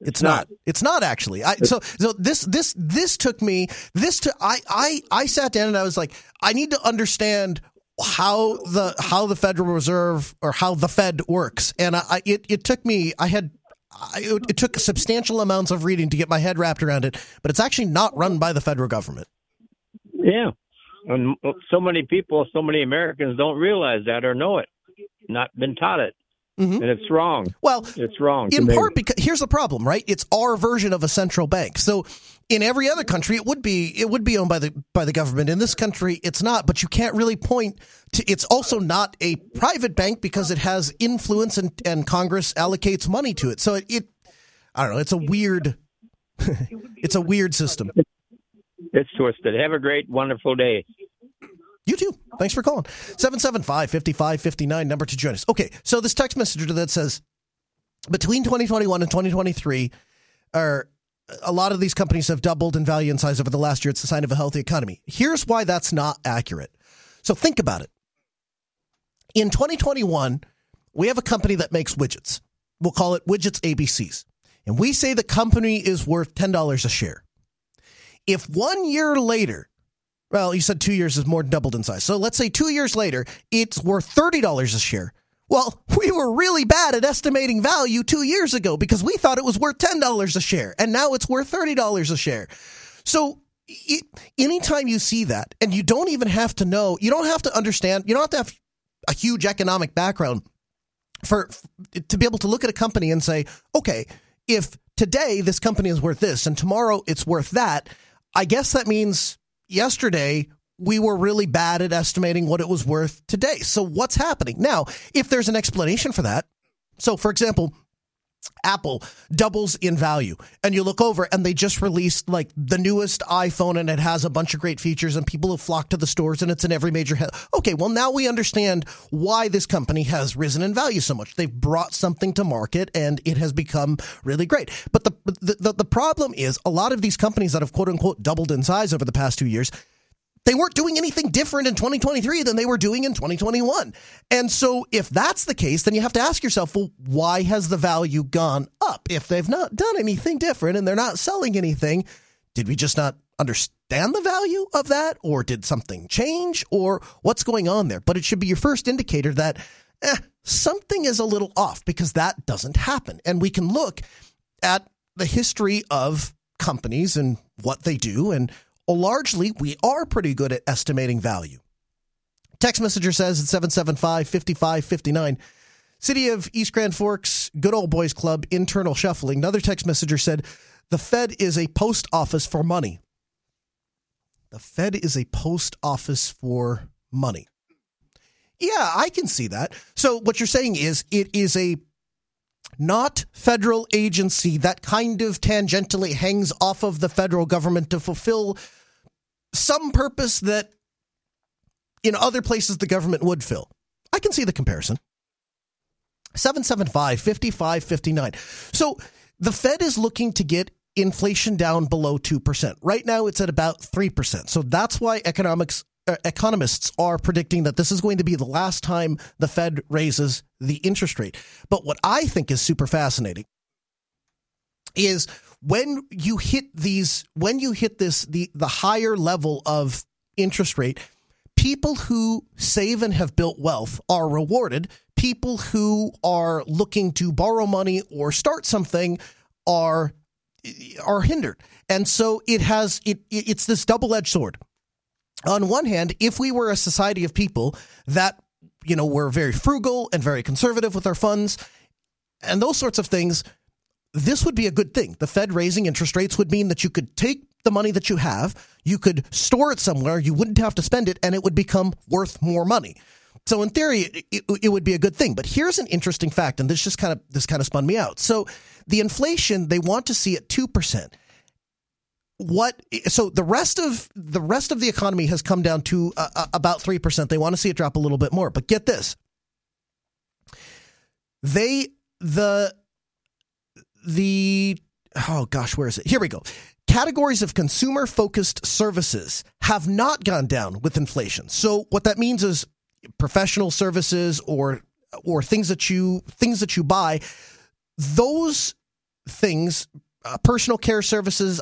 It's not. It's not actually. I, so so this this this took me this to I I I sat down and I was like I need to understand how the how the Federal Reserve or how the Fed works and I, it it took me I had I, it, took substantial amounts of reading to get my head wrapped around it but it's actually not run by the federal government. Yeah. And so many people, so many Americans don't realize that or know it, not been taught it. And it's wrong. Mm-hmm. Well, it's wrong. in part because here's the problem, right? It's our version of a central bank. So in every other country, it would be it would be owned by the by the government. In this country, it's not. But you can't really point to. It's also not a private bank because it has influence and and Congress allocates money to it. So it, it I don't know. It's a weird. it's a weird system. It's twisted. Have a great, wonderful day. You too. Thanks for calling. 775 5559, number to join us. Okay, so this text message that says between 2021 and 2023, are a lot of these companies have doubled in value and size over the last year. It's a sign of a healthy economy. Here's why that's not accurate. So think about it. In 2021, we have a company that makes widgets. We'll call it Widgets ABCs. And we say the company is worth $10 a share. If one year later, well, you said two years is more than doubled in size. So let's say two years later, it's worth $30 a share. Well, we were really bad at estimating value two years ago because we thought it was worth $10 a share, and now it's worth $30 a share. So it, anytime you see that, and you don't even have to know, you don't have to understand, you don't have to have a huge economic background for to be able to look at a company and say, okay, if today this company is worth this and tomorrow it's worth that, I guess that means yesterday we were really bad at estimating what it was worth today. So what's happening? Now, if there's an explanation for that, so for example, Apple doubles in value and you look over and they just released like the newest iPhone and it has a bunch of great features and people have flocked to the stores and it's in every major Okay, well now we understand why this company has risen in value so much. They've brought something to market and it has become really great. But the the, the, the problem is a lot of these companies that have quote unquote doubled in size over the past 2 years they weren't doing anything different in 2023 than they were doing in 2021. And so, if that's the case, then you have to ask yourself, well, why has the value gone up? If they've not done anything different and they're not selling anything, did we just not understand the value of that? Or did something change? Or what's going on there? But it should be your first indicator that eh, something is a little off because that doesn't happen. And we can look at the history of companies and what they do and largely we are pretty good at estimating value. Text messenger says at 775 5559. City of East Grand Forks, Good Old Boys Club, internal shuffling. Another text messenger said, The Fed is a post office for money. The Fed is a post office for money. Yeah, I can see that. So, what you're saying is it is a not federal agency that kind of tangentially hangs off of the federal government to fulfill some purpose that in other places the government would fill. I can see the comparison. 775 5559. So the Fed is looking to get inflation down below 2%. Right now it's at about 3%. So that's why economics uh, economists are predicting that this is going to be the last time the Fed raises the interest rate. But what I think is super fascinating is when you hit these when you hit this the the higher level of interest rate people who save and have built wealth are rewarded. People who are looking to borrow money or start something are are hindered. And so it has it it's this double-edged sword. On one hand if we were a society of people that you know were very frugal and very conservative with our funds and those sorts of things this would be a good thing. The Fed raising interest rates would mean that you could take the money that you have, you could store it somewhere, you wouldn't have to spend it, and it would become worth more money. So in theory, it, it, would be a good thing. But here's an interesting fact, and this just kind of this kind of spun me out. So the inflation they want to see at two percent. What so the rest of the rest of the economy has come down to uh, uh about three percent. They want to see it drop a little bit more. But get this, they the the oh gosh, where is it? Here we go. Categories of consumer focused services have not gone down with inflation. So what that means is professional services or or things that you things that you buy those things uh, personal care services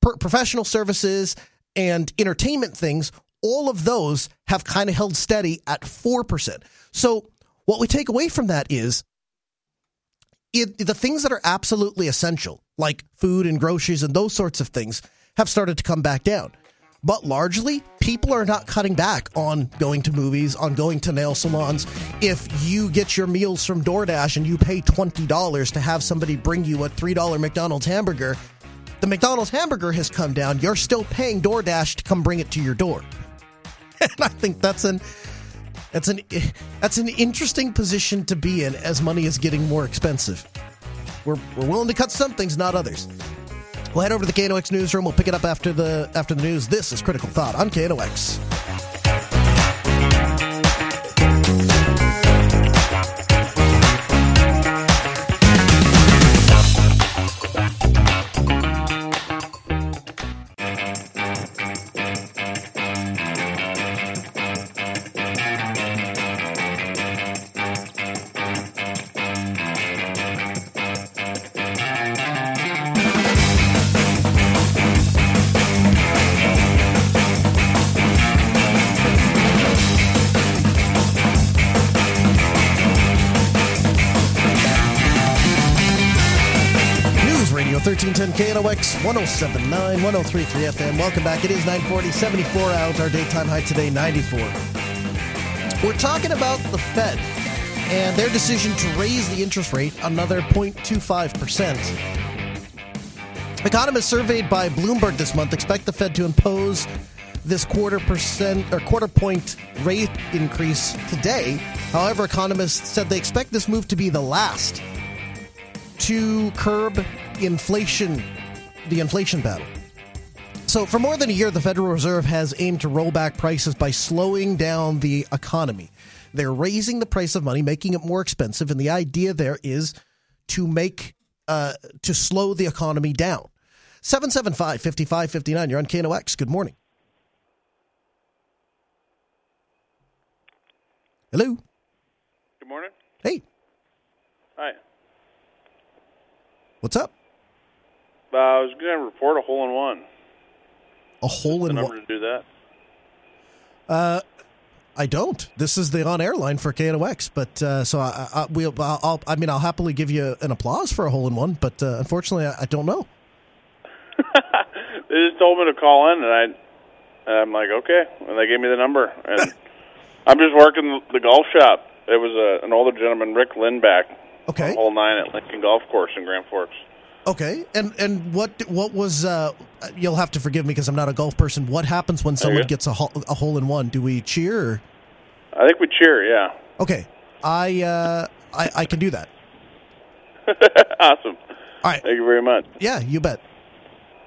per- professional services and entertainment things all of those have kind of held steady at 4%. So what we take away from that is it, the things that are absolutely essential, like food and groceries and those sorts of things, have started to come back down. But largely, people are not cutting back on going to movies, on going to nail salons. If you get your meals from DoorDash and you pay $20 to have somebody bring you a $3 McDonald's hamburger, the McDonald's hamburger has come down. You're still paying DoorDash to come bring it to your door. And I think that's an that's an that's an interesting position to be in as money is getting more expensive. We're, we're willing to cut some things, not others. We'll head over to the KNOX newsroom. We'll pick it up after the after the news. This is Critical Thought on KNOX. 1079 1033 FM. Welcome back. It is 940, 74 out. Our daytime high today, 94. We're talking about the Fed and their decision to raise the interest rate another 0.25%. Economists surveyed by Bloomberg this month expect the Fed to impose this quarter percent or quarter point rate increase today. However, economists said they expect this move to be the last to curb inflation, the inflation battle. So, for more than a year, the Federal Reserve has aimed to roll back prices by slowing down the economy. They're raising the price of money, making it more expensive, and the idea there is to make uh, to slow the economy down. 775 5559. You're on KNOX. Good morning. Hello. Good morning. Hey. Hi. What's up? Uh, I was going to report a hole in one. A hole in one? to do that. Uh, I don't. This is the on-air line for KNOX, but uh, so I, I we'll, I'll, I mean, I'll happily give you an applause for a hole in one, but uh, unfortunately, I, I don't know. They just told me to call in, and I, and I'm like, okay, and they gave me the number, and I'm just working the golf shop. It was a, an older gentleman, Rick Lindback, Okay. hole nine at Lincoln Golf Course in Grand Forks. Okay, and and what what was? Uh, you'll have to forgive me because I'm not a golf person. What happens when someone gets a hole, a hole in one? Do we cheer? Or? I think we cheer, yeah. Okay, I uh, I I can do that. awesome. All right. Thank you very much. Yeah, you bet.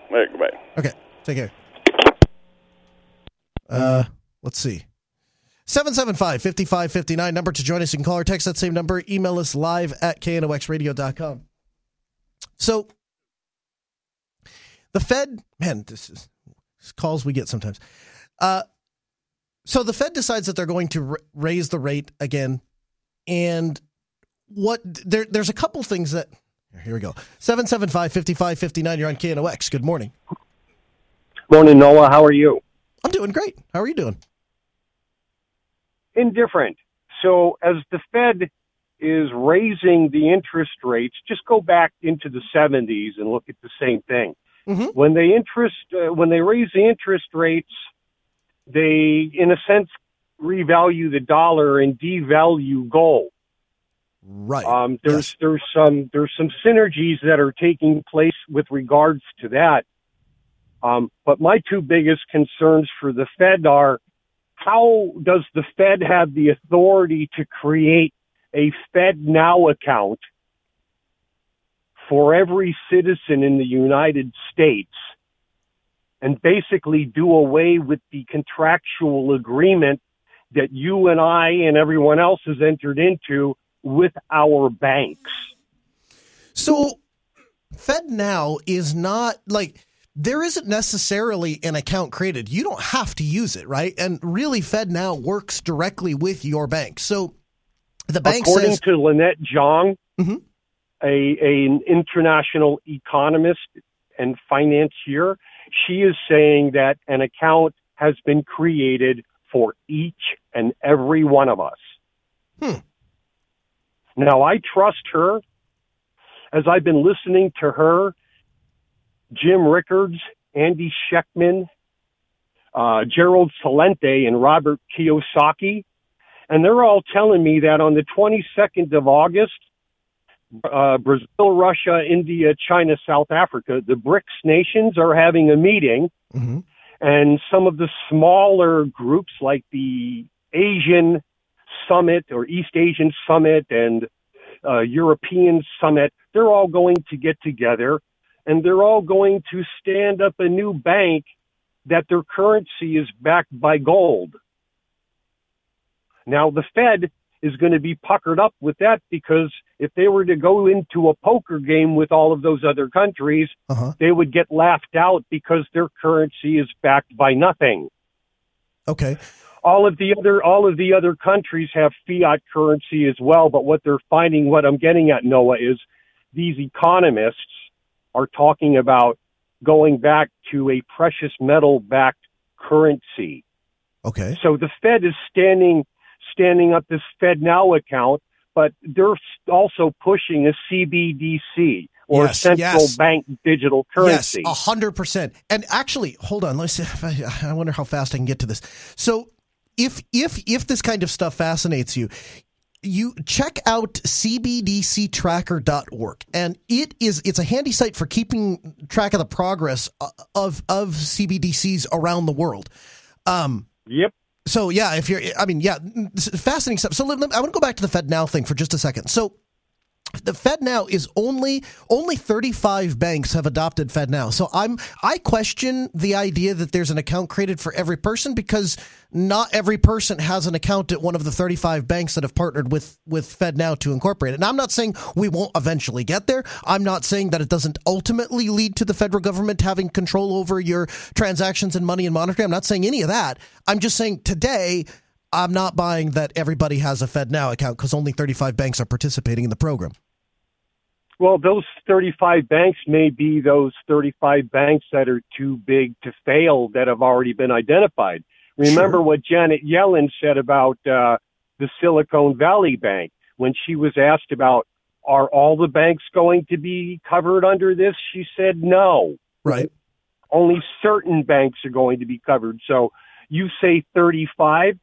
All right, goodbye. Okay, take care. Uh, let's see. 775 5559. Number to join us. You can call or text that same number. Email us live at knoxradio.com. So, the Fed, man, this is calls we get sometimes. Uh, so, the Fed decides that they're going to r- raise the rate again. And what there, there's a couple things that, here we go. 775 5559. You're on KNOX. Good morning. Morning, Noah. How are you? I'm doing great. How are you doing? Indifferent. So, as the Fed is raising the interest rates, just go back into the 70s and look at the same thing. Mm-hmm. When they interest, uh, when they raise the interest rates, they, in a sense, revalue the dollar and devalue gold. Right. Um, there's there's some there's some synergies that are taking place with regards to that. Um, but my two biggest concerns for the Fed are how does the Fed have the authority to create a Fed Now account for every citizen in the United States and basically do away with the contractual agreement that you and I and everyone else has entered into with our banks. So, Fed Now is not like there isn't necessarily an account created. You don't have to use it, right? And really, Fed Now works directly with your bank. So, the bank According says, to Lynette Zang, Mhm. a, a an international economist and financier, she is saying that an account has been created for each and every one of us. Hmm. Now I trust her as I've been listening to her, Jim Rickards, Andy Schectman, uh, Gerald Celente, and Robert Kiyosaki. And they're all telling me that on the 22nd of August, uh, Brazil, Russia, India, China, South Africa, the BRICS nations are having a meeting. Mm-hmm. And some of the smaller groups like the Asian Summit or East Asian Summit and uh, European Summit, they're all going to get together and they're all going to stand up a new bank that their currency is backed by gold. Now, the Fed is going to be puckered up with that because if they were to go into a poker game with all of those other countries, Uh-huh. they would get laughed out because their currency is backed by nothing. okay, All of the other all of the other countries have fiat currency as well, but what they're finding, what I'm getting at, Noah, is these economists are talking about going back to a precious metal backed currency. okay, So the Fed is standing standing up this Fed Now account, but they're also pushing a CBDC or Yes, central yes. bank digital currency. Yes, a hundred percent. And actually, hold on. Let's I, I wonder how fast I can get to this. So, if if if this kind of stuff fascinates you, you check out cbdctracker.org and it is it's a handy site for keeping track of the progress uh, of of CBDCs around the world. Um Yep. So yeah, if you're I mean yeah, mm, fascinating stuff. So I want to go back to the Fed now thing for just a second. So the Fed now is only only 35 banks have adopted Fed now. So I'm I question the idea that there's an account created for every person because not every person has an account at one of the 35 banks that have partnered with with Fed now to incorporate it. And I'm not saying we won't eventually get there. I'm not saying that it doesn't ultimately lead to the federal government having control over your transactions and money and monetary. I'm not saying any of that. I'm just saying today I'm not buying that everybody has a Fed Now account because only 35 banks are participating in the program. Well, those 35 banks may be those 35 banks that are too big to fail that have already been identified. Remember Sure. what Janet Yellen said about uh, the Silicon Valley Bank when she was asked about are all the banks going to be covered under this? She said no. Right. Only certain banks are going to be covered. So you say 35.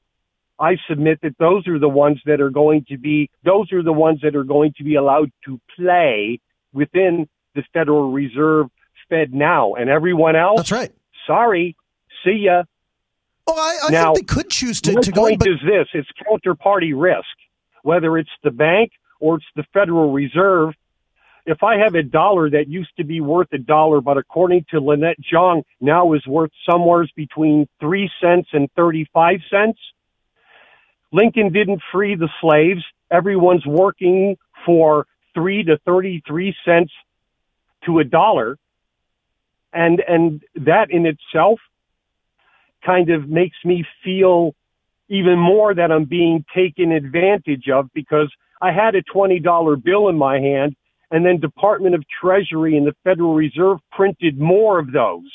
I submit that those are the ones that are going to be, those are the ones that are going to be allowed to play within the Federal Reserve Fed now. And everyone else, That's right. sorry, see ya. Oh, I, I Now, think they could choose to, go in, point but is this: it's counterparty risk. Whether it's the bank or it's the Federal Reserve, if I have a dollar that used to be worth a dollar, but according to Lynette Zang, now is worth somewhere between three cents and 35 cents, Lincoln didn't free the slaves. Everyone's working for three to 33 cents to a dollar. And, and that in itself kind of makes me feel even more that I'm being taken advantage of because I had a $20 bill in my hand and then Department of Treasury and the Federal Reserve printed more of those.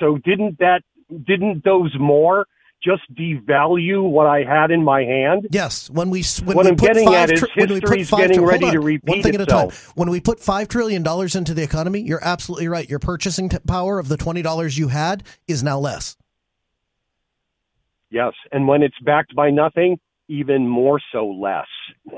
So didn't that, didn't those more just devalue what I had in my hand? Yes. When we when what we I'm put getting five at is when we put five getting ready on. to repeat One thing at a time. itself. When we put five trillion dollars into the economy, you're absolutely right. Your purchasing t- power of the twenty dollars you had is now less. Yes, and when it's backed by nothing, even more so less.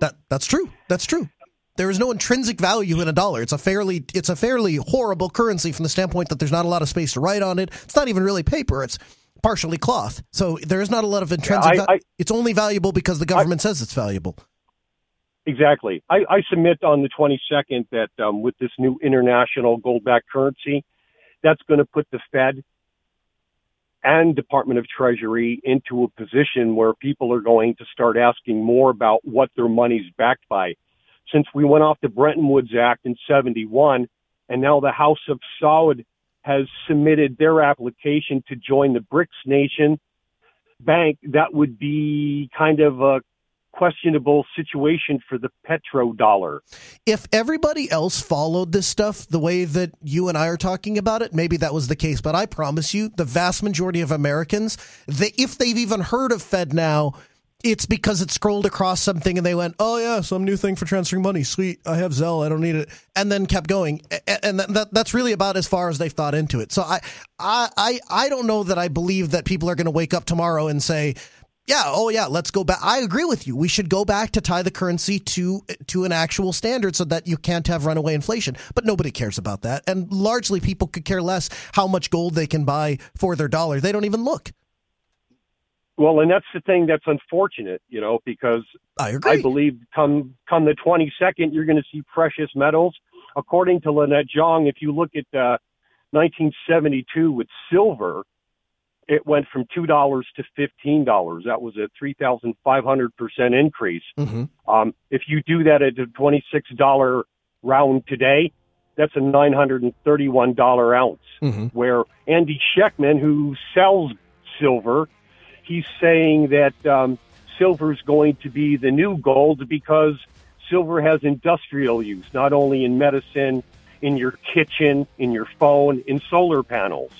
That that's true. That's true. There is no intrinsic value in a dollar. It's a fairly it's a fairly horrible currency from the standpoint that there's not a lot of space to write on it. It's not even really paper. It's partially cloth. So there is not a lot of intrinsic. I- I- it's only valuable because the government says it's valuable. Exactly. I, I submit on the 22nd that um, with this new international gold-backed currency, that's going to put the Fed and Department of Treasury into a position where people are going to start asking more about what their money's backed by. Since we went off the Bretton Woods Act in 71, and now the House of Saud has submitted their application to join the BRICS nation bank, that would be kind of a questionable situation for the petrodollar. if everybody else followed this stuff the way that you and I are talking about it, maybe that was the case. But I promise you, the vast majority of Americans, they, if they've even heard of Fed now, it's because it scrolled across something and they went, "Oh yeah, some new thing for transferring money. Sweet, I have Zelle. I don't need it," and then kept going. And that, that, that's really about as far as they've thought into it. So I, I, I, I don't know that I believe that people are going to wake up tomorrow and say, yeah, oh yeah, let's go back. I agree with you. We should go back to tie the currency to to an actual standard so that you can't have runaway inflation. But nobody cares about that. And largely people could care less how much gold they can buy for their dollar. They don't even look. Well, and that's the thing that's unfortunate, you know, because I, believe come come the 22nd, you're going to see precious metals. According to Lynette Zang, if you look at uh, 1972 with silver, it went from two dollars to fifteen dollars. That was a three thousand five hundred percent increase. Mm-hmm. Um, if you do that at a twenty six dollar round today, that's a nine hundred and thirty one dollar ounce. Mm-hmm. Where Andy Schectman, who sells silver, he's saying that um, silver is going to be the new gold because silver has industrial use, not only in medicine, in your kitchen, in your phone, in solar panels.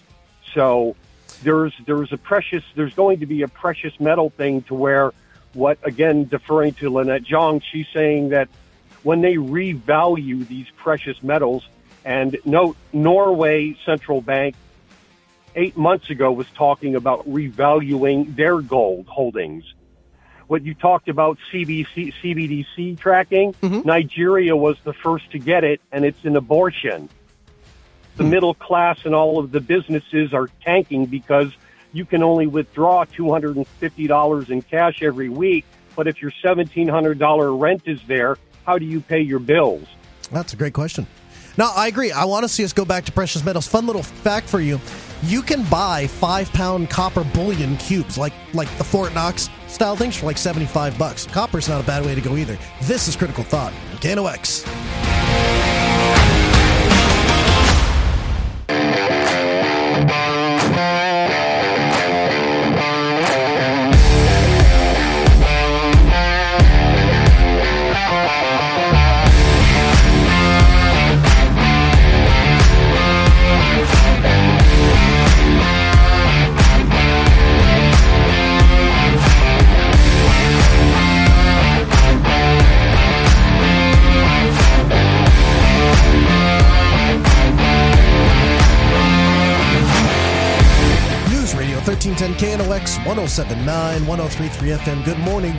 So there's there's a precious there's going to be a precious metal thing to where what again deferring to Lynette Zang, she's saying that when they revalue these precious metals and note Norway Central Bank eight months ago was talking about revaluing their gold holdings. What you talked about CBC, CBDC tracking, mm-hmm. Nigeria was the first to get it, and it's an abortion. The hmm. middle class and all of the businesses are tanking because you can only withdraw $250 in cash every week. But if your $1,700 rent is there, how do you pay your bills? That's a great question. No, I agree. I want to see us go back to precious metals. Fun little fact for you: you can buy five pound copper bullion cubes, like like the Fort Knox style things, for like seventy five bucks. Copper's not a bad way to go either. This is critical thought. News 1310 1079 1033 FM. Good morning.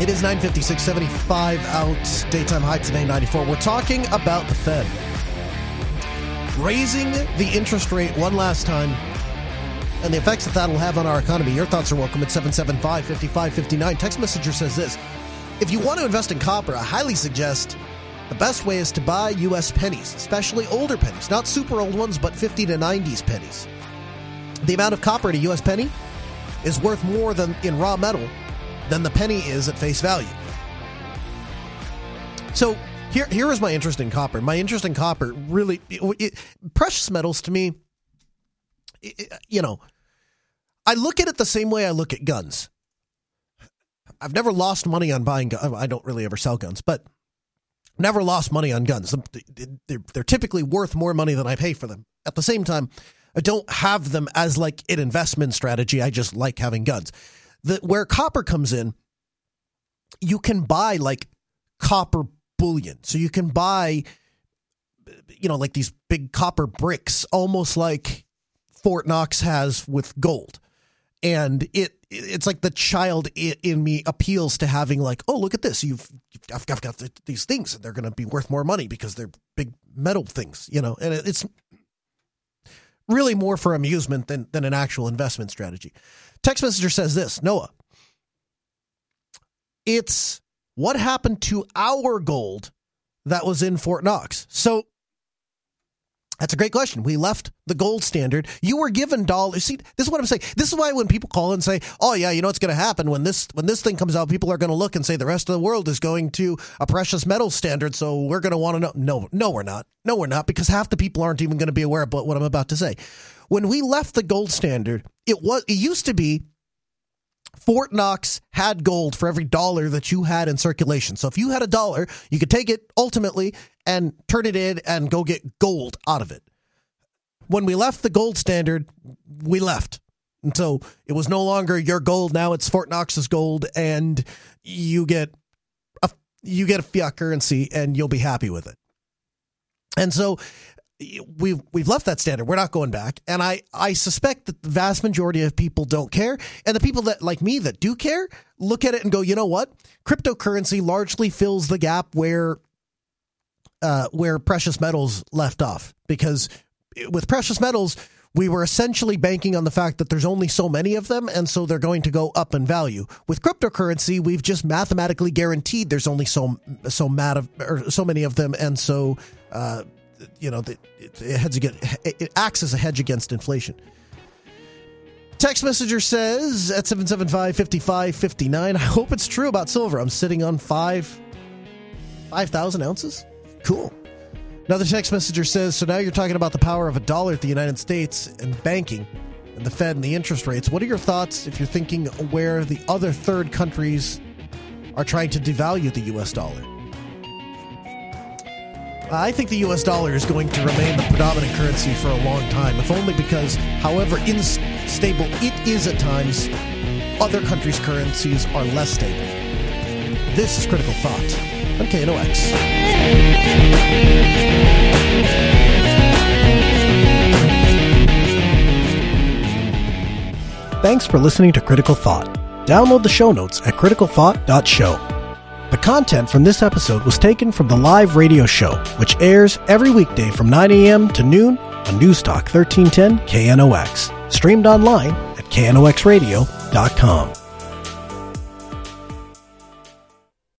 It is 956 75 out. Daytime high today 94. We're talking about the Fed raising the interest rate one last time and the effects that that'll have on our economy. Your thoughts are welcome at 775 5559. Text messenger says this If you want to invest in copper, I highly suggest The best way is to buy U.S. pennies, especially older pennies, not super old ones, but 50 to 90s pennies. The amount of copper in a U.S. penny is worth more than in raw metal than the penny is at face value. So here, here is my interest in copper. My interest in copper really, it, it, precious metals to me, it, you know, I look at it the same way I look at guns. I've never lost money on buying guns. I don't really ever sell guns, but never lost money on guns. They're, they're typically worth more money than I pay for them. At the same time, I don't have them as like an investment strategy. I just like having guns. The, where copper comes in, you can buy like copper bullion. So you can buy, you know, like these big copper bricks, almost like Fort Knox has with gold. And it it's like the child in me appeals to having like, oh, look at this. You've, I've, got these things and they're going to be worth more money because they're big metal things, you know, and it's really more for amusement than, than an actual investment strategy. Text messenger says this, Noah, it's what happened to our gold that was in Fort Knox. So that's a great question. We left the gold standard. You were given dollars. See, this is what I'm saying. This is why when people call and say, "Oh yeah, you know what's going to happen when this when this thing comes out, people are going to look and say the rest of the world is going to a precious metal standard, so we're going to want to know." No, no, we're not. No, we're not because half the people aren't even going to be aware of what I'm about to say. When we left the gold standard, it was it used to be Fort Knox had gold for every dollar that you had in circulation. So if you had a dollar, you could take it ultimately and turn it in and go get gold out of it. When we left the gold standard, we left. And so it was no longer your gold. Now it's Fort Knox's gold, and you get a you get a fiat currency, and you'll be happy with it. And so we've we've left that standard. We're not going back, and I I suspect that the vast majority of people don't care, and the people that like me that do care look at it and go, you know what? Cryptocurrency largely fills the gap where uh, where precious metals left off, because with precious metals. We were essentially banking on the fact that there's only so many of them, and so they're going to go up in value. With cryptocurrency, we've just mathematically guaranteed there's only so so of, or so many of them, and so uh, you know, it, it, against, it acts as a hedge against inflation. Text messenger says at 775 5559. I hope it's true about silver. I'm sitting on five 5,000 ounces. Cool. Another text messenger says So now you're talking about the power of a dollar at the United States and banking and the Fed and the interest rates. What are your thoughts if you're thinking where the other third countries are trying to devalue the U.S. dollar? I think the US dollar is going to remain the predominant currency for a long time, if only because, however unstable it is at times, other countries' currencies are less stable. This is Critical Thought on KNOX. Thanks for listening to Critical Thought. Download the show notes at criticalthought.show. The content from this episode was taken from the live radio show, which airs every weekday from 9 a.m. to noon on Newstalk 1310 KNOX, streamed online at knoxradio.com.